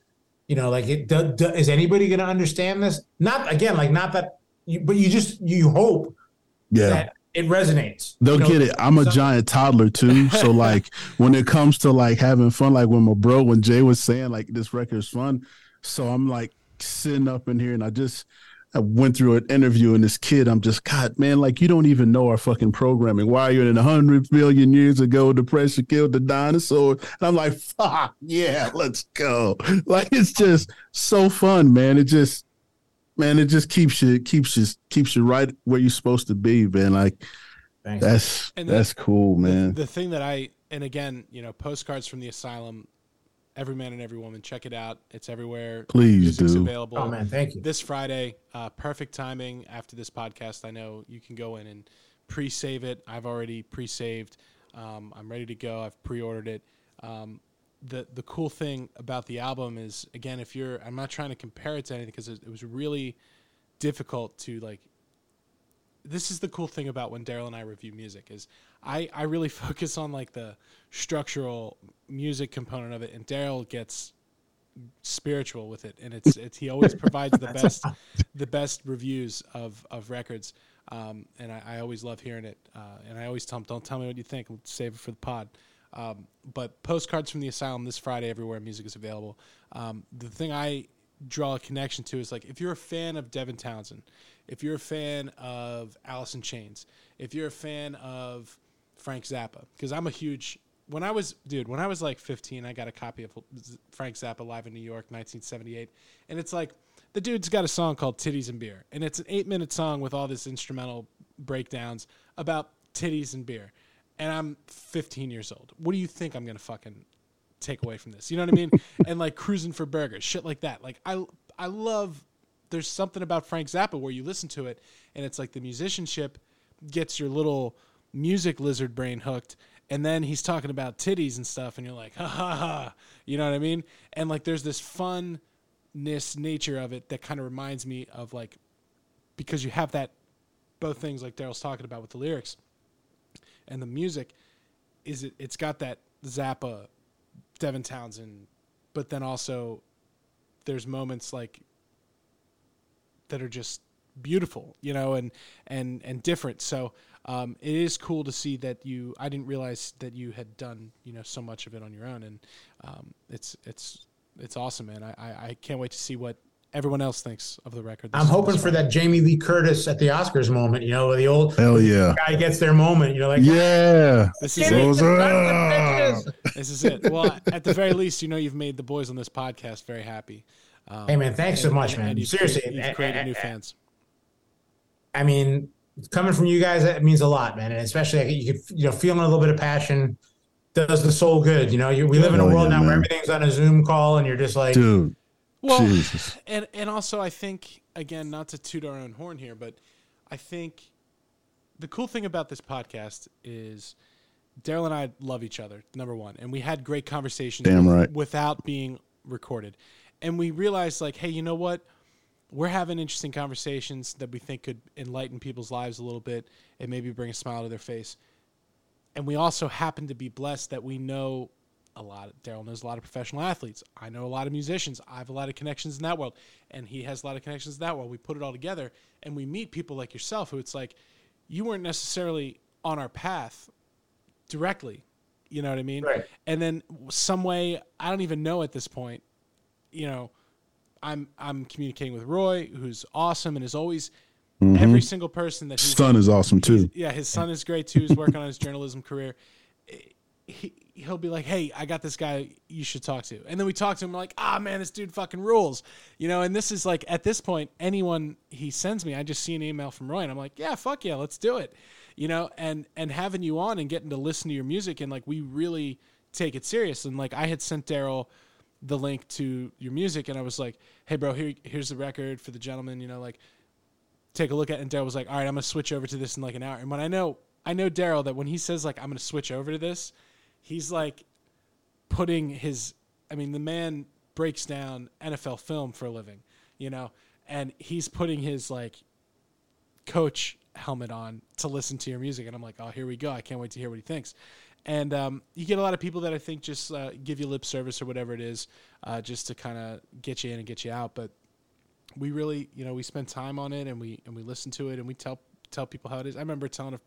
You know, like, it, do, do, is anybody going to understand this? Not again, like, not that, you, but you just, you hope yeah. that it resonates. They'll you know, get it. I'm a giant toddler too. So like when it comes to like having fun, like when my bro, when Jay was saying like this record is fun. So I'm like sitting up in here and I just I went through an interview and this kid, I'm just, God, man, like you don't even know our fucking programming. Why are you in a hundred million years ago, depression killed the dinosaur? And I'm like, fuck yeah, let's go. Like it's just so fun, man. It just man, it just keeps you keeps you keeps you right where you're supposed to be, man. Like Thanks. that's and that's the, cool, man. The, the, thing that I and again, you know, postcards from the asylum, every man and every woman, check it out. It's everywhere. Please Music's do. Available. Oh man, thank you. This Friday, uh, perfect timing after this podcast. I know you can go in and pre-save it. I've already pre-saved. Um, I'm ready to go. I've pre-ordered it. Um, the the cool thing about the album is again if you're I'm not trying to compare it to anything because it, it, was really difficult to like this is the cool thing about when Daryl and I review music is I I really focus on like the structural music component of it and Daryl gets spiritual with it and it's it's he always provides the best the best reviews of of records um, and I, I, always love hearing it uh, and I always tell him don't tell me what you think. We'll save it for the pod um, but postcards from the asylum this Friday everywhere music is available. Um, the thing I draw a connection to is like if you're a fan of Devin Townsend, if you're a fan of Alice in Chains, if you're a fan of Frank Zappa, because I'm a huge when I was, dude, when I was like 15, I got a copy of Frank Zappa live in New York, 1978, and it's like the dude's got a song called "Titties and Beer," and it's an eight-minute song with all this instrumental breakdowns about titties and beer, and I'm 15 years old. What do you think I'm gonna fucking take away from this? You know what I mean? and like cruising for burgers, shit like that. Like I, I love. There's something about Frank Zappa where you listen to it, and it's like the musicianship gets your little music lizard brain hooked and then he's talking about titties and stuff and you're like ha ha ha you know what i mean and like there's this funness nature of it that kind of reminds me of like because you have that both things like daryl's talking about with the lyrics and the music is it it's got that zappa devin townsend but then also there's moments like that are just beautiful you know and and and different so um, it is cool to see that you. I didn't realize that you had done you know so much of it on your own, and um, it's it's it's awesome, man. I, I, I can't wait to see what everyone else thinks of the record. This, I'm hoping for that Jamie Lee Curtis at the Oscars moment. You know, the old hell yeah guy gets their moment. You know, like yeah, this is it. this is it. Well, at the very least, you know, you've made the boys on this podcast very happy. Um, hey man, thanks and, so much, and, man. And you've Seriously, created, you've eh, created eh, new eh, fans. I mean, coming from you guys, that means a lot, man. And especially you could, you know, feeling a little bit of passion does the soul good. You know, you, we live in a world yeah, now man. where everything's on a Zoom call, and you're just like, dude. Well, Jesus. and and also I think again, not to toot our own horn here, but I think the cool thing about this podcast is Daryl and I love each other. Number one, and we had great conversations. Damn right. Without being recorded, and we realized like, hey, you know what? we're having interesting conversations that we think could enlighten people's lives a little bit and maybe bring a smile to their face. And we also happen to be blessed that we know a lot. Of, Daryl knows a lot of professional athletes. I know a lot of musicians. I have a lot of connections in that world, and he has a lot of connections in that world. We put it all together, and we meet people like yourself, who it's like you weren't necessarily on our path directly. You know what I mean? Right. And then some way I don't even know at this point. You know I'm I'm communicating with Roy, who's awesome and is always mm-hmm. every single person that his son is awesome too. Yeah, his son is great too. He's working on his journalism career. He, he'll be like, "Hey, I got this guy you should talk to," and then we talk to him. We're like, "Ah, man, this dude fucking rules," you know. And this is like at this point, anyone he sends me, I just see an email from Roy, and I'm like, "Yeah, fuck yeah, let's do it," you know. And and having you on and getting to listen to your music and like we really take it serious. And like I had sent Daryl the link to your music, and I was like, "Hey, bro, here, here's the record for the gentleman." You know, like, take a look at. it. And Daryl was like, "All right, I'm gonna switch over to this in like an hour." And when I know, I know Daryl that when he says like, "I'm gonna switch over to this," he's like putting his. I mean, the man breaks down NFL film for a living, you know, and he's putting his like coach helmet on to listen to your music, and I'm like, "Oh, here we go! I can't wait to hear what he thinks." and um, you get a lot of people that I think just uh, give you lip service or whatever it is, uh, just to kind of get you in and get you out. But we really, you know, we spend time on it and we and we listen to it and we tell tell people how it is. I remember telling a,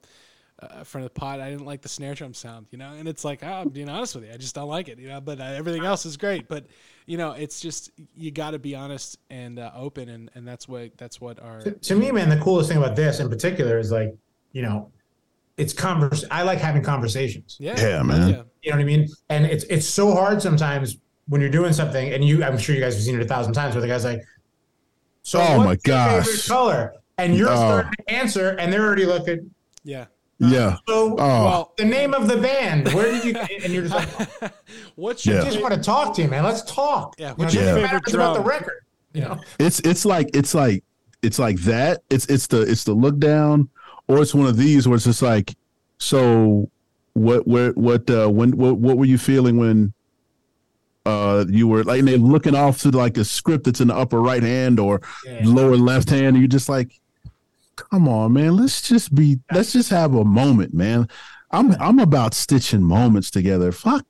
a friend of the pod I didn't like the snare drum sound, you know, and it's like oh, I'm being honest with you, I just don't like it, you know. But uh, everything else is great. But you know, it's just you got to be honest and uh, open, and and that's what that's what our to, to me, man. The coolest thing about this in particular is like you know it's converse. I like having conversations. Yeah, yeah, man. Yeah. You know what I mean? And it's it's so hard sometimes when you're doing something, and you, I'm sure you guys have seen it a thousand times, where the guy's like, "So, oh my gosh, color?" And you're oh. starting to answer, and they're already looking. Yeah. Yeah. So, oh. well, the name of the band. Where did you? And you're just like, "What's your?" Yeah. I just want to talk to you, man. Let's talk. Yeah. What's you know, your favorite drum? about the record? You know, it's it's like it's like it's like that. It's it's the it's the look down, or it's one of these where it's just like so, what, what, what, uh, when, what, what were you feeling when uh, you were like they're looking off to like a script that's in the upper right hand or yeah. lower left hand, and you're just like, come on, man, let's just be, let's just have a moment, man. I'm, I'm about stitching moments together. Fuck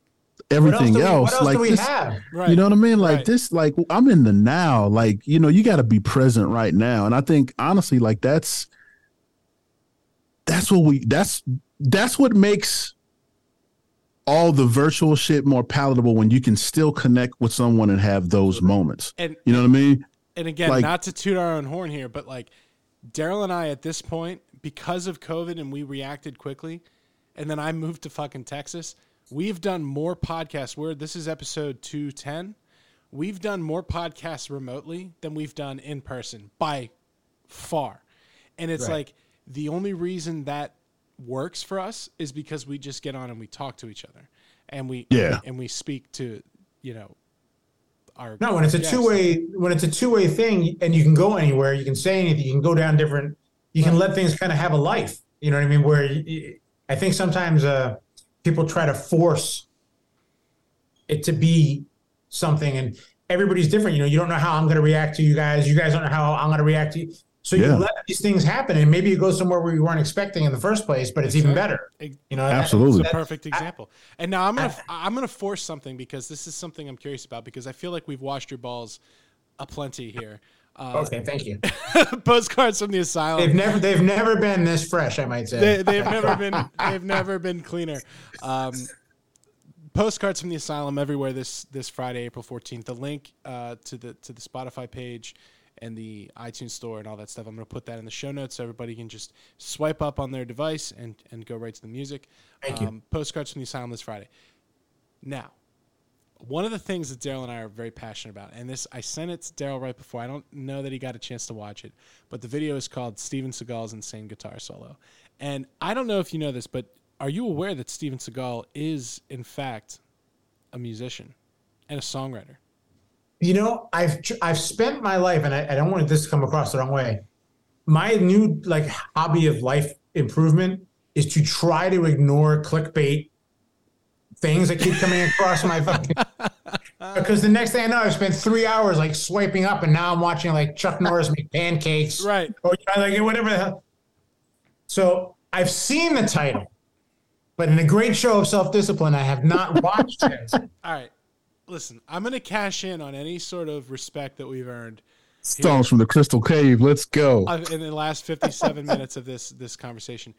everything else. else. like this, right. you know what I mean? Like right. this, like I'm in the now. Like you know, you got to be present right now. And I think honestly, like that's that's what we. That's that's what makes all the virtual shit more palatable when you can still connect with someone and have those moments. And you know what I mean? And again, like, not to toot our own horn here, but like Daryl and I at this point, because of COVID and we reacted quickly, and then I moved to fucking Texas, we've done more podcasts. Where this is episode two ten, we've done more podcasts remotely than we've done in person by far, and it's Right. like the only reason that works for us is because we just get on and we talk to each other, and we Yeah. and we speak to you know our No, when it's a guests. two way when it's a two way thing and you can go anywhere, you can say anything, you can go down different, you can let things kind of have a life. You know what I mean? Where you- I think sometimes uh, people try to force it to be something, and everybody's different. You know, you don't know how I'm going to react to you guys. You guys don't know how I'm going to react to you. So you Yeah. let these things happen, and maybe you go somewhere where you weren't expecting in the first place, but it's even better. You know, Absolutely. It's a perfect example. And now I'm gonna I'm gonna force something because this is something I'm curious about because I feel like we've washed your balls aplenty here. Uh, Okay, thank you. postcards from the asylum. They've never they've never been this fresh. I might say. they, they've never been they've never been cleaner. Um, postcards from the asylum everywhere this this Friday, April fourteenth. The link uh, to the to the Spotify page and the iTunes store and all that stuff. I'm going to put that in the show notes so everybody can just swipe up on their device and and go right to the music. Thank you. Um, postcards from the asylum this Friday. Now, one of the things that Daryl and I are very passionate about, and this I sent it to Daryl right before. I don't know that he got a chance to watch it, but the video is called Steven Seagal's Insane Guitar Solo. And I don't know if you know this, but are you aware that Steven Seagal is in fact a musician and a songwriter? You know, I've I've spent my life, and I, I don't want this to come across the wrong way. My new like hobby of life improvement is to try to ignore clickbait things that keep coming across my fucking. Because the next thing I know, I've spent three hours like swiping up, and now I'm watching like Chuck Norris make pancakes, Right. Or you know, like whatever the hell. So I've seen the title, but in a great show of self discipline, I have not watched it. All right. Listen, I'm going to cash in on any sort of respect that we've earned Songs from the Crystal Cave. Let's go. in the last 57 minutes of this this conversation.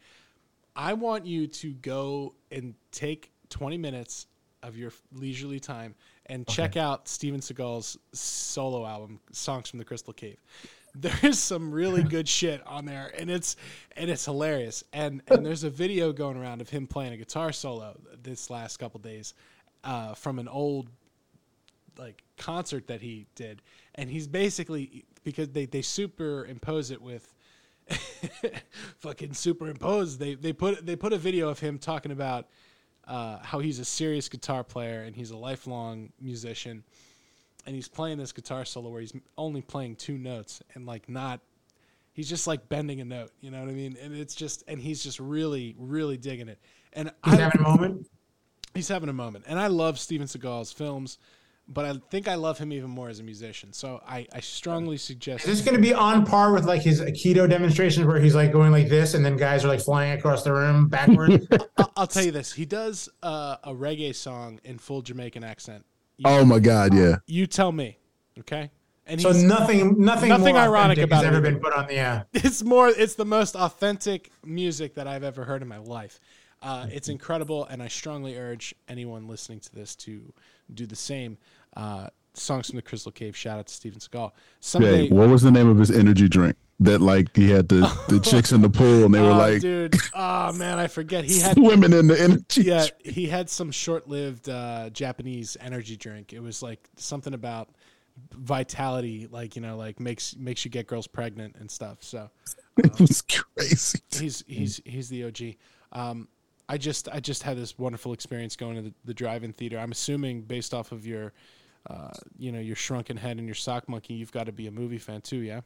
I want you to go and take 20 minutes of your leisurely time and check out Steven Seagal's solo album, Songs from the Crystal Cave. There's some really good shit on there, and it's and it's hilarious. And and there's a video going around of him playing a guitar solo this last couple days uh, from an old like concert that he did, and he's basically because they they superimpose it with fucking superimpose. They they put they put a video of him talking about uh, how he's a serious guitar player and he's a lifelong musician, and he's playing this guitar solo where he's only playing two notes and like not. He's just like bending a note, you know what I mean? And it's just, and he's just really, really digging it. And He's I, having a moment. he's having a moment. And I love Steven Seagal's films, but I think I love him even more as a musician. So I, I strongly suggest. Is this going to be on par with like his Aikido demonstrations where he's like going like this and then guys are like flying across the room backwards? I'll, I'll tell you this: he does uh, a reggae song in full Jamaican accent. You, Oh my God, yeah. you tell me, okay? And so nothing, nothing, Nothing more ironic about has ever it. been put on the uh, it's more. It's the most authentic music that I've ever heard in my life. Uh, it's incredible, and I strongly urge anyone listening to this to do the same. Uh, songs from the Crystal Cave. Shout out to Steven Seagal. Someday, Jay, what was the name of his energy drink? That like he had the the chicks in the pool and they were oh, like dude, oh man, I forget. He had swimming in the energy. yeah, drink. he had some short-lived uh, Japanese energy drink. It was like something about vitality, like you know, like makes makes you get girls pregnant and stuff. So It was crazy. he's he's he's the OG. Um, I just I just had this wonderful experience going to the, the drive-in theater. I'm assuming based off of your, uh, you know, your shrunken head and your sock monkey, you've got to be a movie fan too, yeah.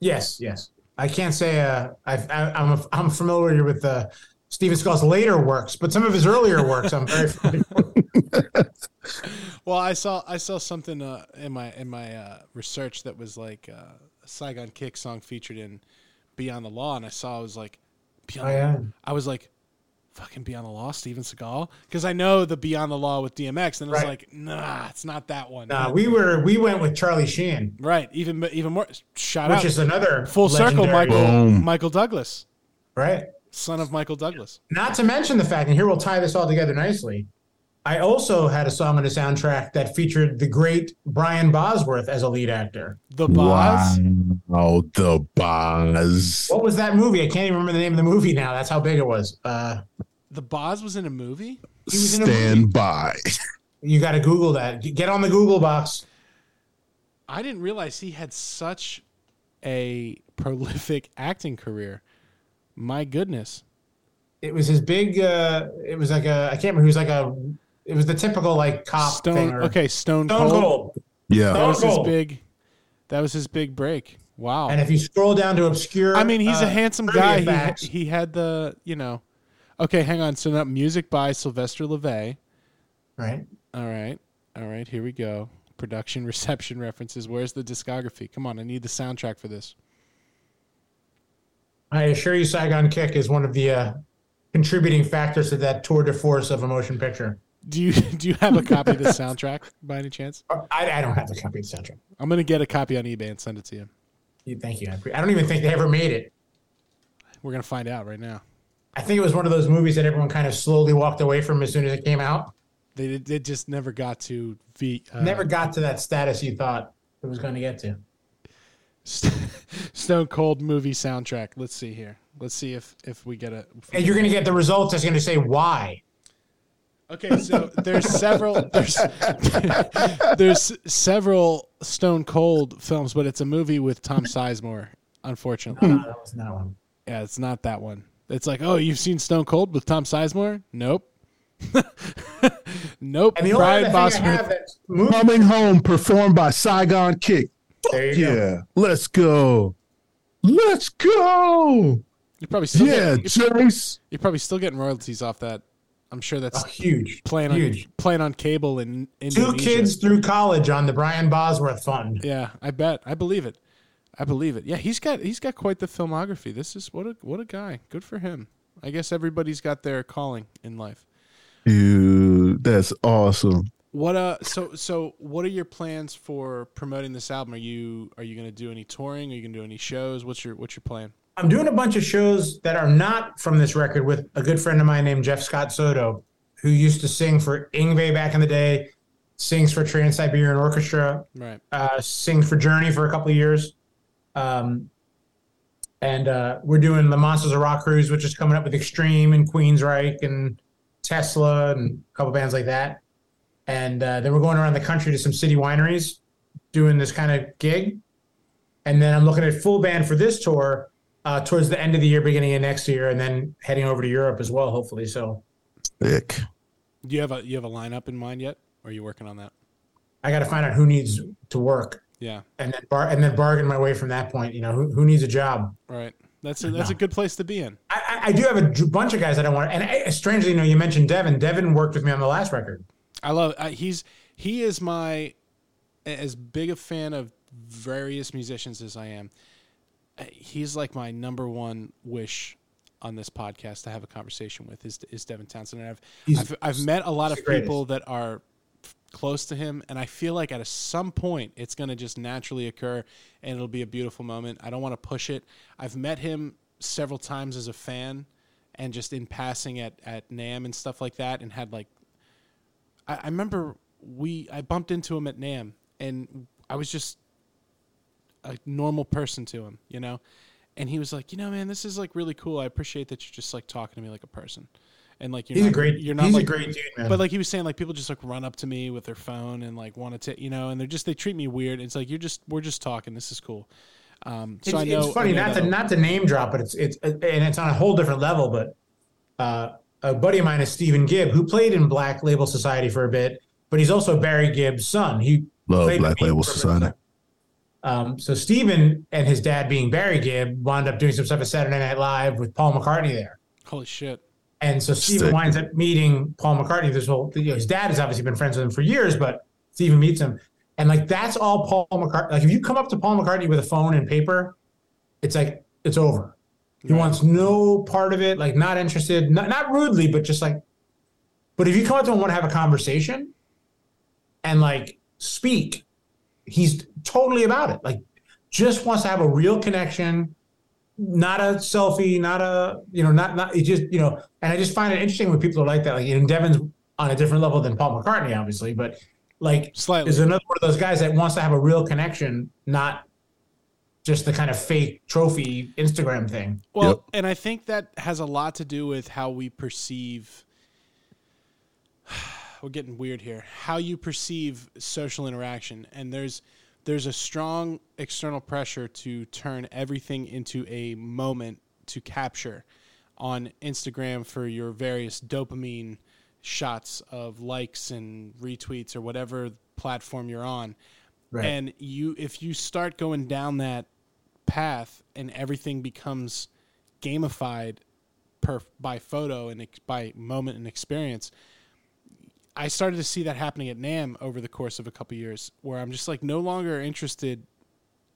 yes, yes. I can't say uh, I've, I, I'm a, I'm familiar with uh, Steven Skull's later works, but some of his earlier works I'm very familiar with. Well, I saw I saw something uh, in my in my uh, research that was like uh, a Saigon Kick song featured in Beyond the Law, and I saw I was like, Beyond Oh, yeah. I was like, fucking Beyond the Law, Steven Seagal, because I know the Beyond the Law with DMX, and I was Right. like, nah, it's not that one. Uh, we were we went with Charlie Sheen, right, even even more. Shout which out, is another full circle, Michael Boom. Michael Douglas, right? son of Michael Douglas. Not to mention the fact, and here we'll tie this all together nicely. I also had a song on the soundtrack that featured the great Brian Bosworth as a lead actor. The Boz. Wow, the Boz. What was that movie? I can't even remember the name of the movie now. That's how big it was. Uh, The Boz was in a movie. Stand by. You got to Google that. Get on the Google box. I didn't realize he had such a prolific acting career. My goodness. It was his big. uh It was like a. I can't remember. He was like a. It was the typical like cop. Stone. thing or- okay, Stone, Stone Cold. Cold. Yeah. That was his Cold. big. That was his big break. Wow. And if you scroll down to obscure, I mean, he's a uh, handsome trivia guy. He, he had the, you know. Okay, hang on. So now music by Sylvester LeVay. right? All right. All right, here we go. Production reception references. Where's the discography? Come on, I need the soundtrack for this. I assure you, Saigon Kick is one of the uh, contributing factors to that tour de force of a motion picture. Do you do you have a copy of the soundtrack by any chance? I, I don't have the copy of the soundtrack. I'm gonna get a copy on eBay and send it to you. You- Thank you. I, pre- I don't even think they ever made it. We're gonna find out right now. I think it was one of those movies that everyone kind of slowly walked away from as soon as it came out. They did- they just never got to V. Uh, Never got to that status you thought it was going to get to. Stone Cold movie soundtrack. Let's see here. Let's see if if we get a. And you're going to get the results that's going to say why. Okay, so there's several there's there's several Stone Cold films, but it's a movie with Tom Sizemore. Unfortunately, No, that was not one. yeah, it's not that one. It's like, oh, you've seen Stone Cold with Tom Sizemore? Nope, nope. And the only Brian thing I have Bosworth. Coming home, performed by Saigon Kick. there you go. Yeah. Let's go. Let's go. You're probably still Yeah, getting, Jace. you're probably still getting royalties off that. I'm sure that's Oh, huge. playing on huge. playing on cable in Indonesia. Two kids through college on the Brian Bosworth Fund. Yeah, I bet. I believe it. I believe it. Yeah, he's got he's got quite the filmography. This is what a what a guy. Good for him. I guess everybody's got their calling in life. Dude, that's awesome. What uh so so what are your plans for promoting this album? Are you are you going to do any touring? Are you going to do any shows? What's your what's your plan? I'm doing a bunch of shows that are not from this record with a good friend of mine named Jeff Scott Soto, who used to sing for Yngwie back in the day, sings for Trans Siberian Orchestra, Right. uh, sings for Journey for a couple of years. Um, and uh, we're doing the Monsters of Rock cruise, which is coming up with Extreme and Queensryche and Tesla and a couple bands like that. And uh, then we're going around the country to some city wineries doing this kind of gig. And then I'm looking at full band for this tour uh, towards the end of the year, beginning of next year, and then heading over to Europe as well, hopefully. So Sick. Do you have a you have a lineup in mind yet? Or are you working on that? I got to find out who needs to work Yeah. and then bar- and then bargain my way from that point. You know, who, who needs a job? Right. That's a, that's a good place to be in. I, I- I do have a bunch of guys that I want. And I, strangely, you know, you mentioned Devin. Devin worked with me on the last record. I love I, he's he is my as big a fan of various musicians as I am. Uh, He's like my number one wish on this podcast to have a conversation with is is Devin Townsend. And I've I've, I've met a lot of people that are close to him, and I feel like at a, some point it's going to just naturally occur, and it'll be a beautiful moment. I don't want to push it. I've met him several times as a fan, and just in passing at at NAMM and stuff like that, and had like I, I remember we I bumped into him at NAMM and I was just a normal person to him, you know? And he was like, you know, man, this is like really cool. I appreciate that you're just like talking to me like a person. And like you're He's not a great. you're not he's like a great dude, man. but like he was saying, like people just like run up to me with their phone and like want to, you know, and they're just they treat me weird. It's like you're just we're just talking. This is cool. Um, so it's, I know it's funny not to that'll- not to name drop, but it's it's and it's on a whole different level. But uh, a buddy of mine is Stephen Gibb, who played in Black Label Society for a bit, but he's also Barry Gibb's son. He Love Black Label for a. Society. Um, so Stephen and his dad, being Barry Gibb, wound up doing some stuff at Saturday Night Live with Paul McCartney there. holy shit. And so Stephen Sick. winds up meeting Paul McCartney. This whole you know, his dad has obviously been friends with him for years, but Stephen meets him, and like that's all Paul McCartney. Like if you come up to Paul McCartney with a phone and paper, it's like it's over. He Right. wants no part of it, like not interested, not not rudely, but just like. But if you come up to him and want to have a conversation, and like speak, he's totally about it. Like just wants to have a real connection not a selfie, not a you know, not not it just you know. And I just find it interesting when people are like that. Like and Devin's on a different level than Paul McCartney, obviously, but like Slightly. is another one of those guys that wants to have a real connection, not just the kind of fake trophy Instagram thing. Well, Yep. and I think that has a lot to do with how we perceive we're getting weird here. How you perceive social interaction, and there's there's a strong external pressure to turn everything into a moment to capture on Instagram for your various dopamine shots of likes and retweets or whatever platform you're on. Right. And you if you start going down that path and everything becomes gamified per by photo and ex, by moment and experience, I started to see that happening at NAMM over the course of a couple years, where I'm just like no longer interested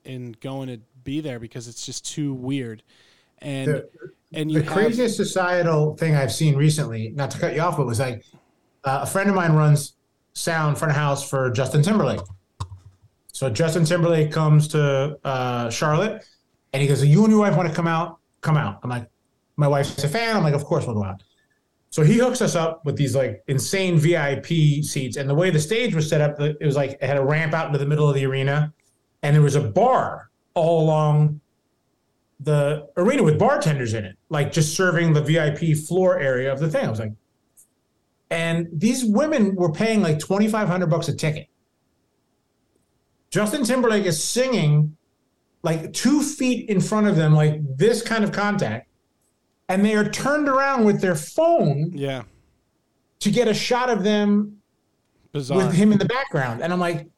in going to be there because it's just too weird. And the, and the craziest societal thing I've seen recently, not to cut you off, but was like uh, a friend of mine runs sound front of house for Justin Timberlake. So Justin Timberlake comes to uh, Charlotte, and he goes, "You and your wife want to come out? Come out." I'm like, "My wife's a fan." I'm like, "Of course we'll go out." So he hooks us up with these like insane VIP seats. And the way the stage was set up, it was like it had a ramp out into the middle of the arena. And there was a bar all along the arena with bartenders in it, like just serving the VIP floor area of the thing. I was like, and these women were paying like 2,500 bucks a ticket. Justin Timberlake is singing like two feet in front of them, like this kind of contact and they are turned around with their phone yeah. to get a shot of them Bizarre. with him in the background. And i'm like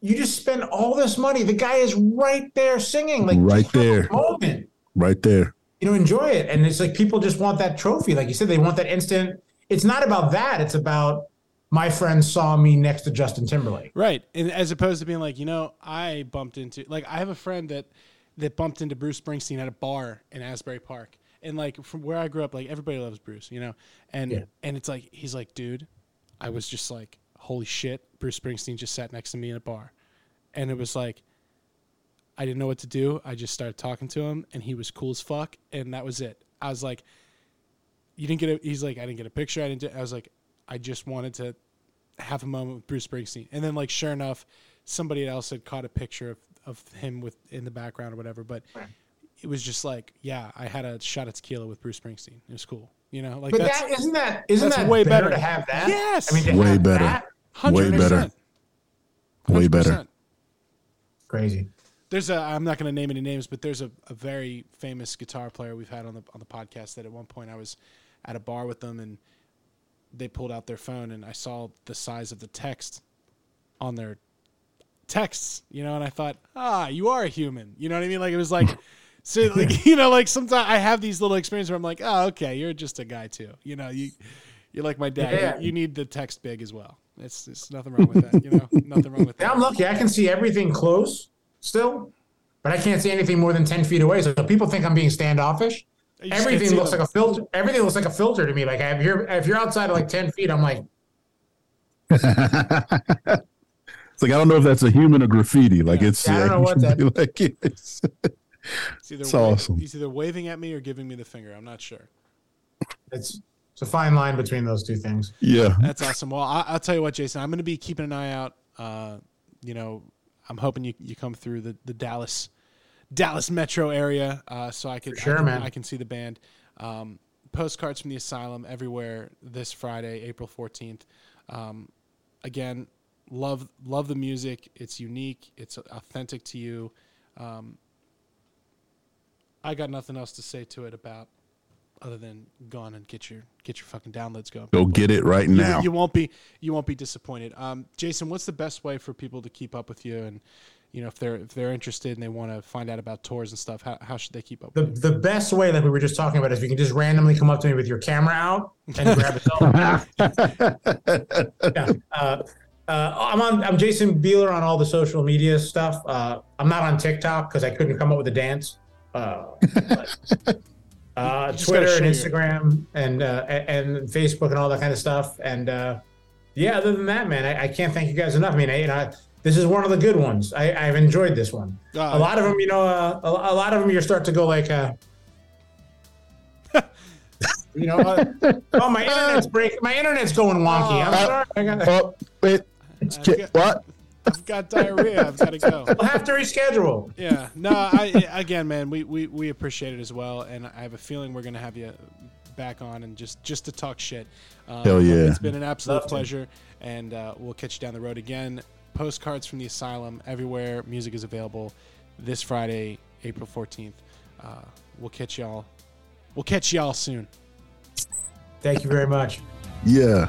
you just spend all this money. The guy is right there singing. Like right there. moment. Right there. You know enjoy it. And it's like people just want that trophy. Like you said they want that instant. It's not about that. It's about my friend saw me next to justin timberlake. Right. And as opposed to being like you know i bumped into like i have a friend that that bumped into bruce springsteen at a bar in asbury park and like from where I grew up, like everybody loves Bruce, you know, and yeah. and it's like he's like, dude, I was just like, holy shit, Bruce Springsteen just sat next to me in a bar, and it was like, I didn't know what to do. I just started talking to him, and he was cool as fuck, and that was it. I was like, you didn't get a. He's like, I didn't get a picture. I didn't. Do, I was like, I just wanted to have a moment with Bruce Springsteen, and then like sure enough, somebody else had caught a picture of of him with in the background or whatever, but. Right it was just like, yeah, I had a shot at tequila with Bruce Springsteen. It was cool. You know, like but that isn't that isn't that way better, better, to have that? Yes, I mean, way better, way better, way better. Crazy. There's a I'm not going to name any names, but there's a, a very famous guitar player we've had on the on the podcast that at one point I was at a bar with them and they pulled out their phone and I saw the size of the text on their texts, you know, and I thought, ah, you are a human. You know what I mean? Like it was like So like you know, like sometimes I have these little experiences where I'm like, oh, okay, you're just a guy too. You know, you you're like my dad. Yeah. You, you, need the text big as well. It's it's nothing wrong with that. You know, nothing wrong with that. Yeah, I'm lucky. I can see everything close still, but I can't see anything more than ten feet away. So people think I'm being standoffish. everything looks them. like a filter. Everything looks like a filter to me. Like if you're if you're outside of like ten feet, I'm like. it's like I don't know if that's a human or graffiti. Like yeah. it's. Yeah, I don't know uh, what that. Like it's. It's either it's awesome. He's either waving at me or giving me the finger. I'm not sure. It's it's a fine line between those two things. Yeah, that's awesome. Well, I, will tell you what, Jason, I'm going to be keeping an eye out. Uh, you know, I'm hoping you, you come through the, the Dallas Dallas metro area, uh, so I could sure, I can, man. I can see the band. Um, postcards from the asylum everywhere this Friday, April 14th. Um, again, love love the music. It's unique. It's authentic to you. Um, I got nothing else to say to it about other than go on and get your get your fucking downloads going. Go get it right you, now. You won't be you won't be disappointed. Um, Jason, what's the best way for people to keep up with you and you know if they're if they're interested and they want to find out about tours and stuff, how, how should they keep up? The the best way, like we were just talking about, is you can just randomly come up to me with your camera out and grab a yeah. Uh, uh, I'm on. I'm Jason Bieler on all the social media stuff. Uh, I'm not on TikTok because I couldn't come up with a dance. Uh, uh, Twitter and Instagram and uh, and Facebook and all that kind of stuff. And uh, yeah, other than that, man, I, I, can't thank you guys enough. I mean, I, you know, this is one of the good ones. I, have enjoyed this one. Uh, a lot of them, you know, uh, a, a, lot of them, you start to go like, uh, you know, uh, oh, my internet's break. My internet's going wonky. I'm sorry. I got. Oh, wait. What? I've got diarrhea. I've got to go. We'll have to reschedule. Yeah. No. I again, man. We, we we appreciate it as well, and I have a feeling we're gonna have you back on and just just to talk shit. Um, Hell yeah! It's been an absolute Love pleasure, to. and uh, we'll catch you down the road again. Postcards from the asylum everywhere. Music is available this Friday, April fourteenth. Uh, we'll catch y'all. We'll catch y'all soon. Thank you very much. Yeah.